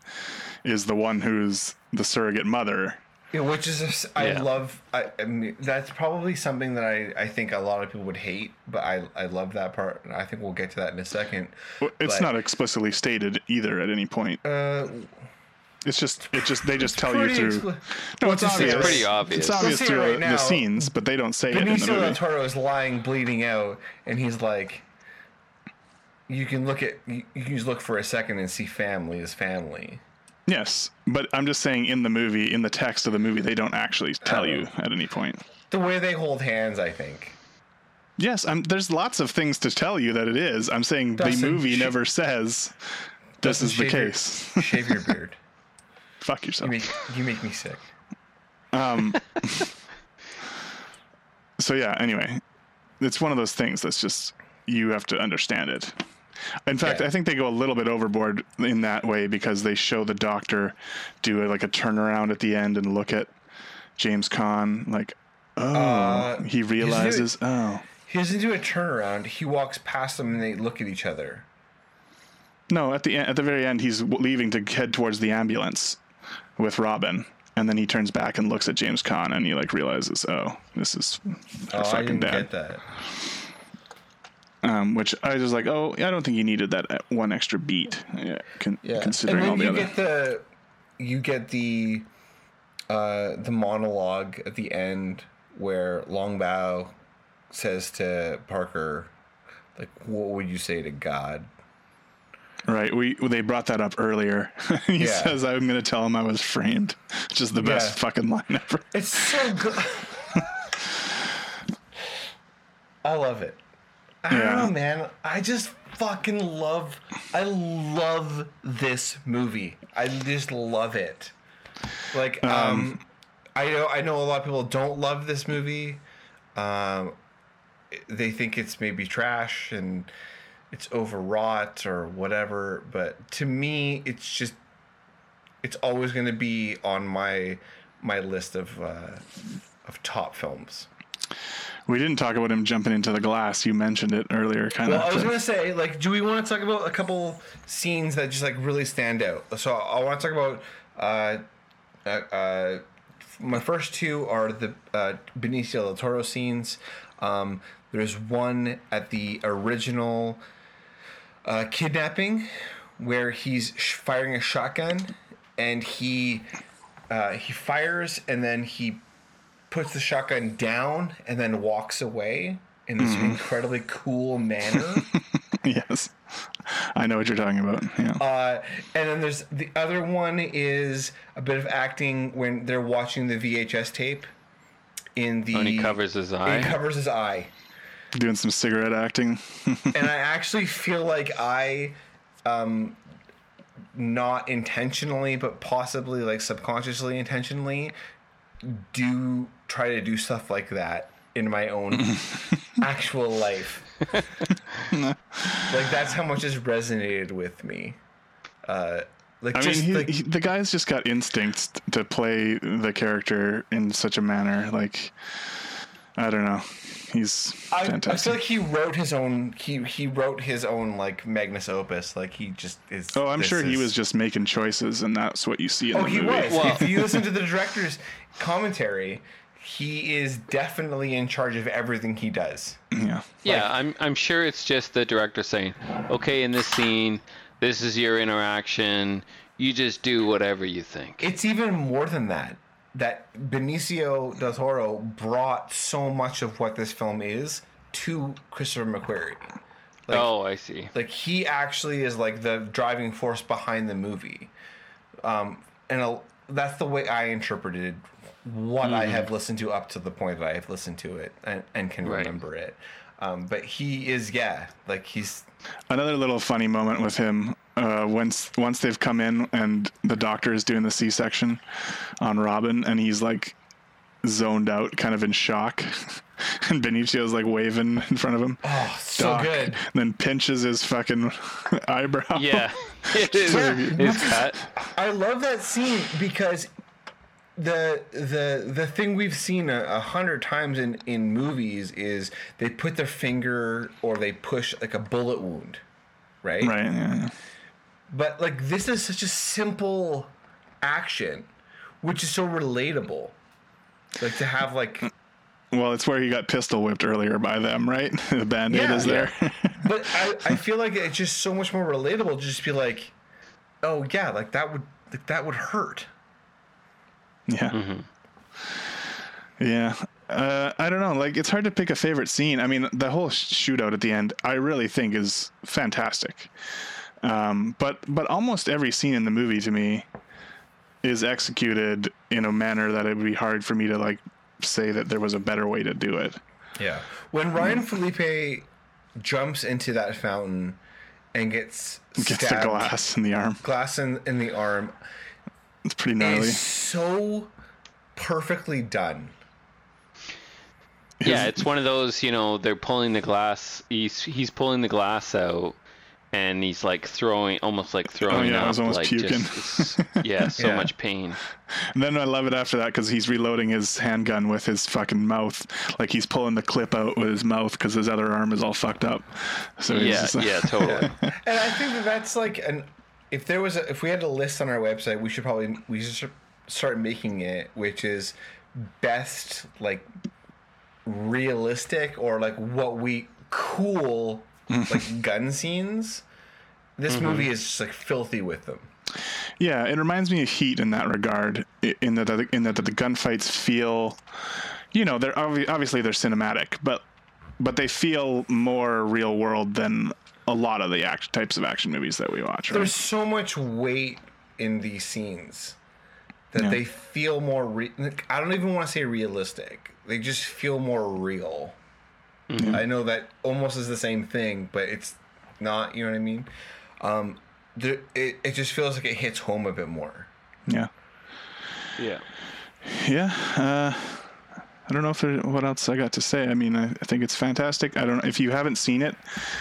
is the one who's the surrogate mother. Yeah, which is a s I Yeah. love. I, I mean, that's probably something that I, I think a lot of people would hate, but I I love that part. and I think we'll get to that in a second. Well, It's But- not explicitly stated either at any point. Uh, It's just it just they just tell you pretty through. expli- no, it's just say obvious. it pretty obvious. It's obvious say it through right the scenes, but they don't say it in the Benicio del. Toro is lying, bleeding out, and he's like, you can look at you, you can just look for a second and see family as family. Yes, but I'm just saying in the movie, in the text of the movie, they don't actually tell Oh. you at any point. The way they hold hands, I think. Yes, I'm, there's lots of things to tell you that it is. I'm saying Dustin, the movie sh- never says this Dustin, is the shave your- case. Shave your beard. Fuck You yourself. make you make me sick. Um, so yeah, anyway, it's one of those things that's just you have to understand it. In fact, Yeah. I think they go a little bit overboard in that way because they show the doctor do a, like a turnaround at the end and look at James Caan like, oh, Uh, he realizes, oh, He doesn't do a turnaround. He walks past them and they look at each other. no. At the en- at the very end, he's leaving to head towards the ambulance with Robin, and then he turns back and looks at James Caan and he like realizes, oh, this is Oh, I fucking didn't dad. get that. Um, which I was like, oh, I don't think you needed that uh, one extra beat, yeah, con- considering and all the you other. get the you get the uh, the monologue at the end where Longbow says to Parker, like, "What would you say to God?" right, we they brought that up earlier. he Yeah. says, "I'm going to tell him I was framed," which is the best Yeah. fucking line ever. It's so good. I love it. I don't Yeah. know, man. I just fucking love. I love this movie. I just love it. Like, um, I know, I know a lot of people don't love this movie. Um, they think it's maybe trash and it's overwrought or whatever. But to me, it's just it's always going to be on my my list of uh, of top films. We didn't talk about him jumping into the glass. You mentioned it earlier, kind Well, I was gonna say, like, do we want to talk about a couple scenes that just like really stand out? So I want to talk about. Uh, uh, uh, my first two are the uh, Benicio del Toro scenes. Um, there's one at the original uh, kidnapping where he's sh- firing a shotgun and he uh, he fires and then he puts the shotgun down and then walks away in this incredibly cool manner. yes, I know what you're talking about. Yeah. uh, and then there's the other one is a bit of acting when they're watching the VHS tape in the When he covers his eye. He covers his eye. Doing some cigarette acting. and I actually feel like I, um, not intentionally, but possibly like subconsciously, intentionally, do try to do stuff like that in my own actual life. like that's how much has resonated with me. Uh, like I just mean, he, like, he- the guy's just got instincts to play the character in such a manner. Like, I don't know. He's I, I feel like he wrote his own. He he wrote his own like magnus opus. Like he just is. oh, I'm this sure he was just making choices, and that's what you see in Oh, the he movie. was. Well- if you listen to the director's commentary, he is definitely in charge of everything he does. Yeah. Yeah, I'm I'm sure it's just the director saying, "Okay, in this scene, this is your interaction. You just do whatever you think." It's even more than that. That Benicio del Toro brought so much of what this film is to Christopher McQuarrie. Like, oh, I see. like he actually is like the driving force behind the movie um and uh, that's the way i interpreted what i have listened to up to the point that i have listened to it and, and can Right. remember it um but he is yeah like he's Another little funny moment with him uh, once once they've come in and the doctor is doing the C-section on Robin, and he's like zoned out, kind of in shock. and Benicio's like waving in front of him. Oh, so Doc, good. And then pinches his fucking eyebrow. Yeah, it is. His cut. I love that scene because the the the thing we've seen a, a hundred times in in movies is they put their finger or they push like a bullet wound, right? Right. Yeah, yeah. But like this is such a simple action, which is so relatable. Like to have like, Well, it's where he got pistol whipped earlier by them, right? the band aid Yeah. is there. but I, I feel like it's just so much more relatable. to Just be like, oh yeah, like that would like that would hurt. Yeah. Yeah. Uh, I don't know. Like, it's hard to pick a favorite scene. I mean, the whole shootout at the end, I really think is fantastic. Um, but but almost every scene in the movie to me is executed in a manner that it would be hard for me to like say that there was a better way to do it. Yeah. When Ryan Phillippe jumps into that fountain and gets Gets the glass in the arm. glass in, in the arm It's pretty gnarly. is so perfectly done. Yeah, it's one of those. You know, they're pulling the glass. He's he's pulling the glass out, and he's like throwing, almost like throwing Oh, yeah, I was almost like puking. Just, yeah, so Yeah. much pain. And then I love it after that because he's reloading his handgun with his fucking mouth, like he's pulling the clip out with his mouth because his other arm is all fucked up. So he's Yeah, just yeah, totally. And I think that that's like an if there was a if we had a list on our website, we should probably we should start making it, which is best like realistic or like what we cool like gun scenes. This mm-hmm. movie is just like filthy with them. Yeah, it reminds me of Heat in that regard. In that, the- in that the gunfights feel, you know, they're obvi- obviously they're cinematic, but but they feel more real world than a lot of the act- types of action movies that we watch. Right? There's so much weight in these scenes that Yeah. they feel more. Re- I don't even want to say realistic. They just feel more real. I know that almost is the same thing, but it's not. You know what I mean? Um, there, it it just feels like it hits home a bit more. Yeah, Yeah. yeah. Uh, I don't know if there, what else I got to say. I mean, I, I think it's fantastic. I don't know if you haven't seen it.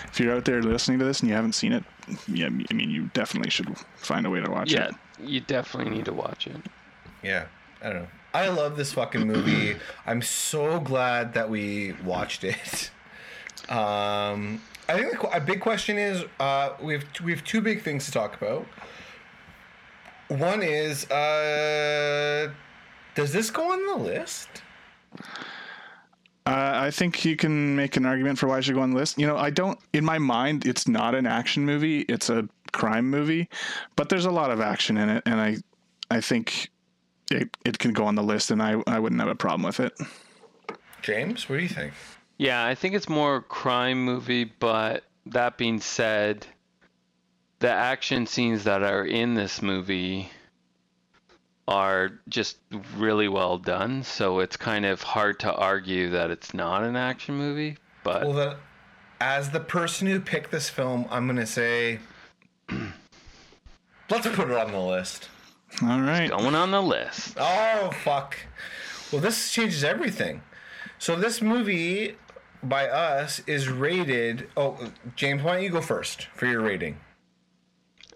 If you're out there listening to this and you haven't seen it, yeah, I mean, you definitely should find a way to watch Yeah, it. Yeah, you definitely need to watch it. Yeah, I don't know. I love this fucking movie. I'm so glad that we watched it. Um, I think the, a big question is uh, we have we have two big things to talk about. One is uh, does this go on the list? Uh, I think you can make an argument for why it should go on the list. You know, I don't. In my mind, it's not an action movie; it's a crime movie. But there's a lot of action in it, and I, I think it it can go on the list, and I I wouldn't have a problem with it. James, what do you think? Yeah, I think it's more a crime movie, but that being said, the action scenes that are in this movie are just really well done, so it's kind of hard to argue that it's not an action movie, but Well, then, as the person who picked this film, I'm gonna say, let's put it on the list. All right. going on the list. Oh fuck! Well, this changes everything. So this movie by us is rated. Oh, James, why don't you go first for your rating?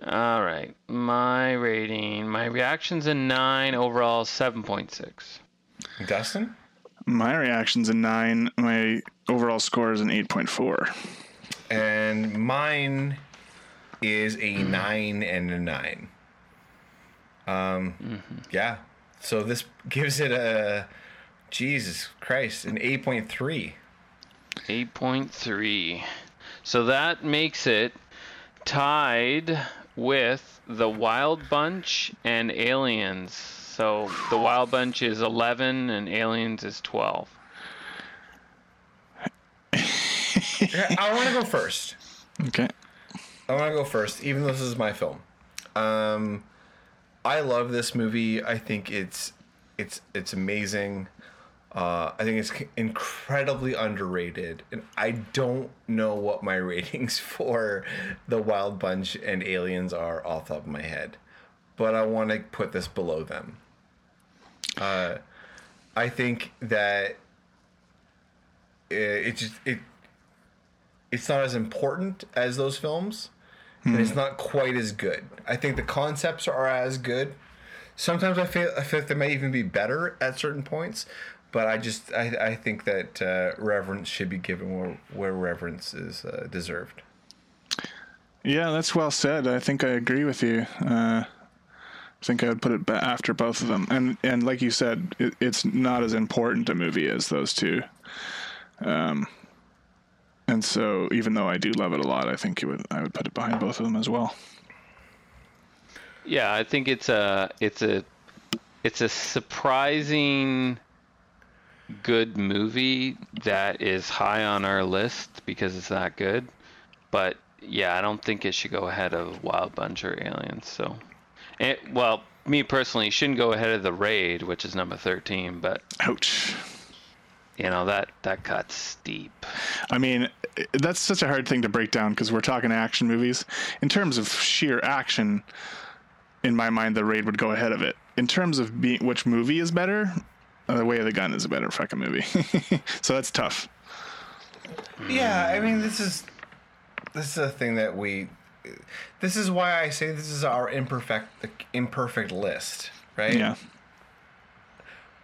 All right, my rating, my reaction's a 9, overall 7.6. Dustin. My reaction's a nine. My overall score is an eight point four. And mine is a nine and a nine. Um, yeah. So this gives it a Jesus Christ an eight point three. 8.3. So that makes it tied with the Wild Bunch and Aliens. So the Wild Bunch is 11 and Aliens is 12. I want to go first. Okay. I want to go first, even though this is my film. Um, I love this movie. I think it's it's it's amazing. Uh, I think it's incredibly underrated, and I don't know what my ratings for the Wild Bunch and Aliens are off the top of my head, but I want to put this below them. Uh, I think that it, it just it it's not as important as those films, and it's not quite as good. I think the concepts are as good. Sometimes I feel I feel like they may even be better at certain points, but I just I, I think that uh, reverence should be given where where reverence is uh, deserved. Yeah, that's well said. I think I agree with you. Uh, I think I would put it after both of them, and and like you said, it, it's not as important a movie as those two. Um, and so even though I do love it a lot, I think it would I would put it behind both of them as well. Yeah, I think it's a it's a it's a surprising good movie that is high on our list because it's that good. But yeah, I don't think it should go ahead of Wild Bunch or Aliens. So, it, well, me personally, it shouldn't go ahead of The Raid, which is number thirteen. But Ouch. you know that that cuts deep. I mean, that's such a hard thing to break down because we're talking action movies. In terms of sheer action, in my mind, The Raid would go ahead of it. In terms of being which movie is better, Uh, the Way of the Gun is a better fucking movie. so that's tough. Yeah, I mean this is this is a thing that we this is why I say this is our imperfect imperfect list, right? Yeah.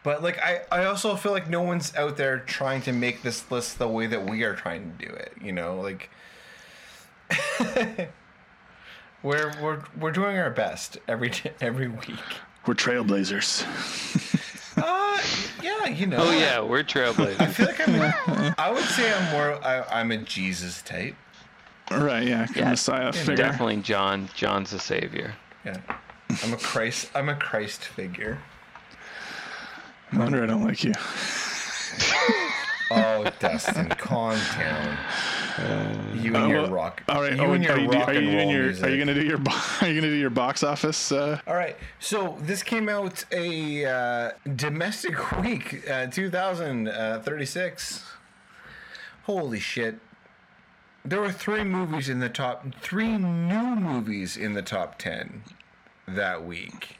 But like I, I also feel like no one's out there trying to make this list the way that we are trying to do it. You know, like we're we're we're doing our best every every week. We're trailblazers. Yeah, you know. Oh yeah, we're I feel like I'm. A, I would say I'm more. I, I'm a Jesus type. Right, yeah, Yeah, Messiah figure. Definitely John. John's the savior. Yeah, I'm a Christ. I'm a Christ figure. No wonder I don't like you. Oh, Dustin, calm down. You and Uh, your well, rock. All right, you oh, and your are you, rock are you and doing roll your music. are you gonna do your are you gonna do your box office? Uh, All right, so this came out a uh, domestic week, uh, 2036. Holy shit! There were three movies in the top, three new movies in the top ten that week.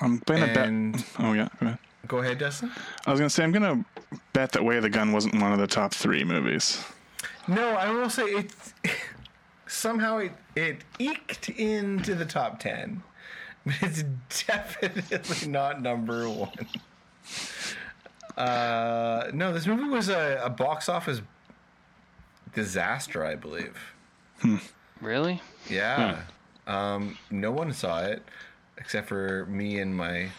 I'm gonna And- bet. Oh yeah, go ahead. Go Dustin. I was gonna say I'm gonna bet that Way of the Gun wasn't one of the top three movies. No, I will say it. Somehow it it eked into the top ten, but it's definitely not number one. Uh, no, this movie was a, a box office disaster, I believe. Really? Yeah, um, no one saw it except for me and my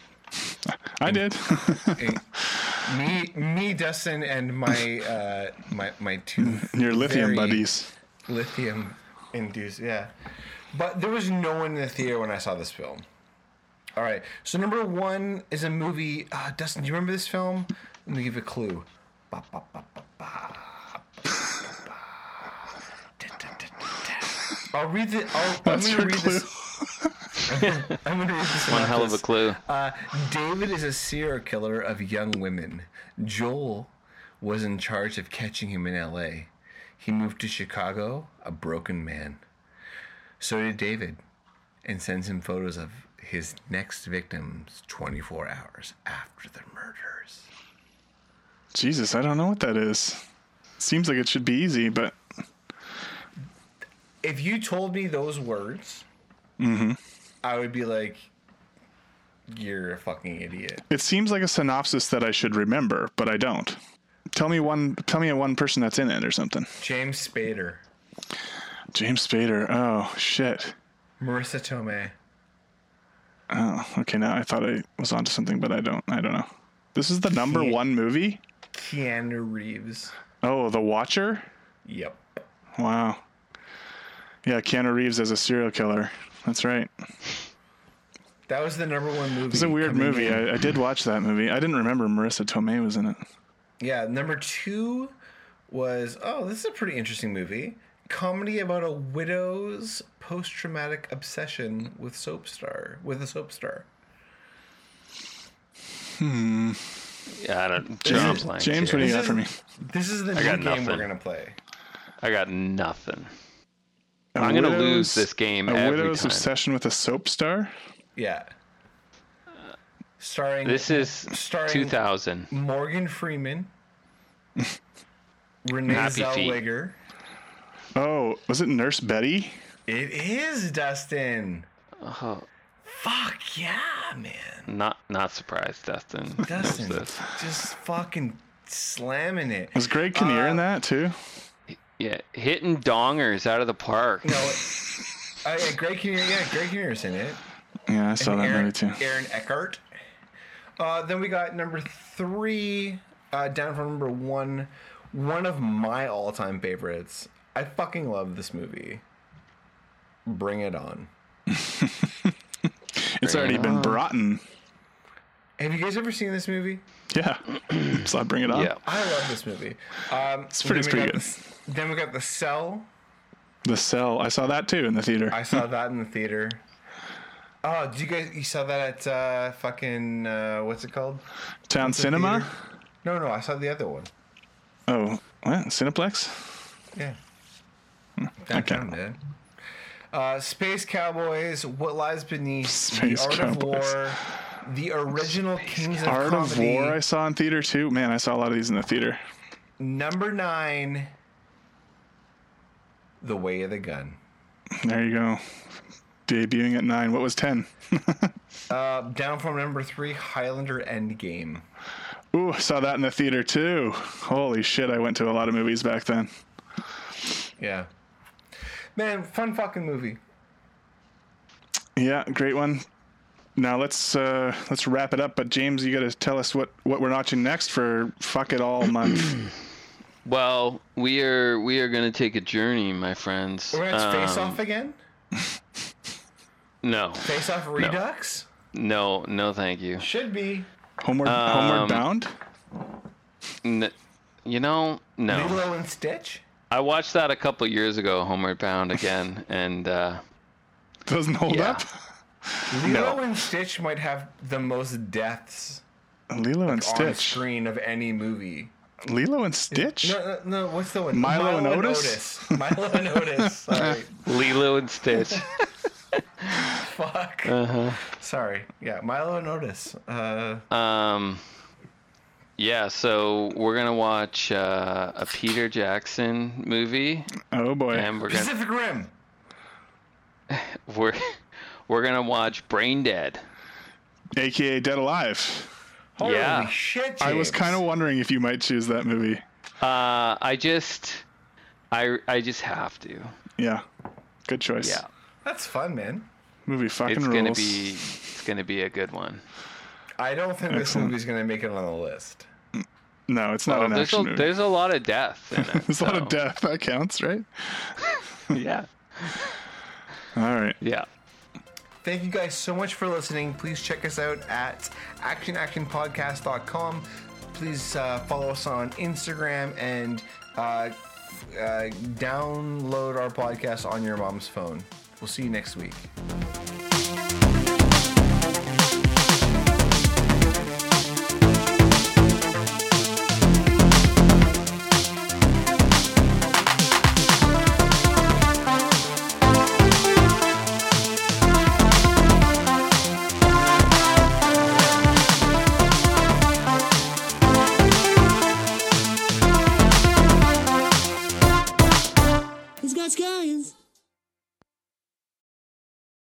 I did. me, me, Dustin, and my uh, my my two Your lithium buddies. lithium induced yeah but there was no one in the theater when i saw this film all right so number one is a movie uh, dustin do you remember this film let me give you a clue Ba, ba, ba, i'll read the I'll, That's gonna your read clue. this i'm gonna read this One hell of a clue. Uh, David is a serial killer of young women. Joel was in charge of catching him in L.A. He moved to Chicago, a broken man. So did David, and sends him photos of his next victims 24 hours after the murders. Jesus, I don't know what that is. Seems like it should be easy, but If you told me those words, I would be like, "You're a fucking idiot." it seems like a synopsis that I should remember, but I don't. Tell me one. Tell me a one person that's in it or something. James Spader, James Spader. Oh shit. Marisa Tomei. Oh, okay. Now I thought I was onto something, but I don't. I don't know. This is the number one movie. Keanu Reeves. Oh, The Watcher. Yep. Wow. Yeah, Keanu Reeves as a serial killer. That's right. That was the number one movie. It's a weird movie. I, I did watch that movie. I didn't remember Marisa Tomei was in it. Yeah, number two was oh, this is a pretty interesting movie. Comedy about a widow's post-traumatic obsession with soap star with a soap star. Hmm. Yeah, I don't. John's blank James, what do you got for me? This is the new game nothing. we're gonna play. I got nothing. A I'm gonna lose this game A every widow's time. obsession with a soap star. Yeah. Starring This is starring 2000. Morgan Freeman, Renee Happy feet. Zellweger. Oh, was it Nurse Betty? It is Dustin. Oh, Fuck yeah, man. not not surprised, Dustin. Dustin, just fucking slamming it. Was Greg Kinnear in uh, that too? Yeah, hitting dongers out of the park. No, uh, yeah, Greg Kinnear. Yeah, Greg Kinnear's in it. Yeah, I saw that Aaron, movie too. Aaron Eckhart. Uh, then we got number three, uh, down from number one. One of my all-time favorites. I fucking love this movie. Bring it on. It's already been brought in. Have you guys ever seen this movie? Yeah. so I bring it on. Yeah. I love this movie. Um, It's pretty- then it's pretty good. The, then we got the Cell. The Cell. I saw that too in the theater. I saw that in the theater. Oh, did you guys? You saw that at uh, fucking uh, what's it called? Town the Cinema. theater? No, no, I saw the other one. Oh, what? Cineplex? Yeah. Hmm, Downtown, man. Uh, Space Cowboys, What Lies Beneath, Space The Art Cowboys. of War, the original Kings of Art of Comedy, War. I saw in theater too. Man, I saw a lot of these in the theater. number nine, The Way of the Gun. There you go. Debuting at nine. What was ten? Uh, down from number three, Highlander Endgame. Ooh, I saw that in the theater too. Holy shit! I went to a lot of movies back then. Yeah. Man, fun fucking movie. Yeah, great one. Now let's uh, let's wrap it up. But James, you got to tell us what what we're watching next for fuck it all month. Well, we are we are gonna take a journey, my friends. We're gonna face Um, off again? No, Face off Redux? no, no, thank you. Should be. Homeward Um, Homeward Bound. N- you know, no. Lilo and Stitch? I watched that a couple years ago, Homeward Bound again, and uh, Doesn't hold yeah. up. Lilo and Stitch might have the most deaths Lilo and on Stitch. screen of any movie. Lilo and Stitch. No, no, no what's the one? Milo and Otis? Otis. Milo and Otis. Sorry. Lilo and Stitch. Fuck. Uh-huh. Sorry. Yeah, Milo and Otis. Uh, Um, yeah, so we're gonna watch uh, a Peter Jackson movie, Oh boy. and we're gonna Pacific Rim. we're we're gonna watch Brain Dead. AKA Dead Alive. Holy Yeah. shit, I was kind of wondering if you might choose that movie. Uh, I just, I I just have to. Yeah. Good choice. Yeah, That's fun, man. Movie fucking it's rules. gonna be it's gonna be a good one. I don't think this movie's gonna make it on the list. No, it's not Well, an there's a movie. there's a lot of death in it. There's a lot of death. That counts, right? Yeah, All right. yeah. Thank you guys so much for listening. Please check us out at actionactionpodcast.com. Please uh, follow us on Instagram and uh, uh, download our podcast on your mom's phone. We'll see you next week.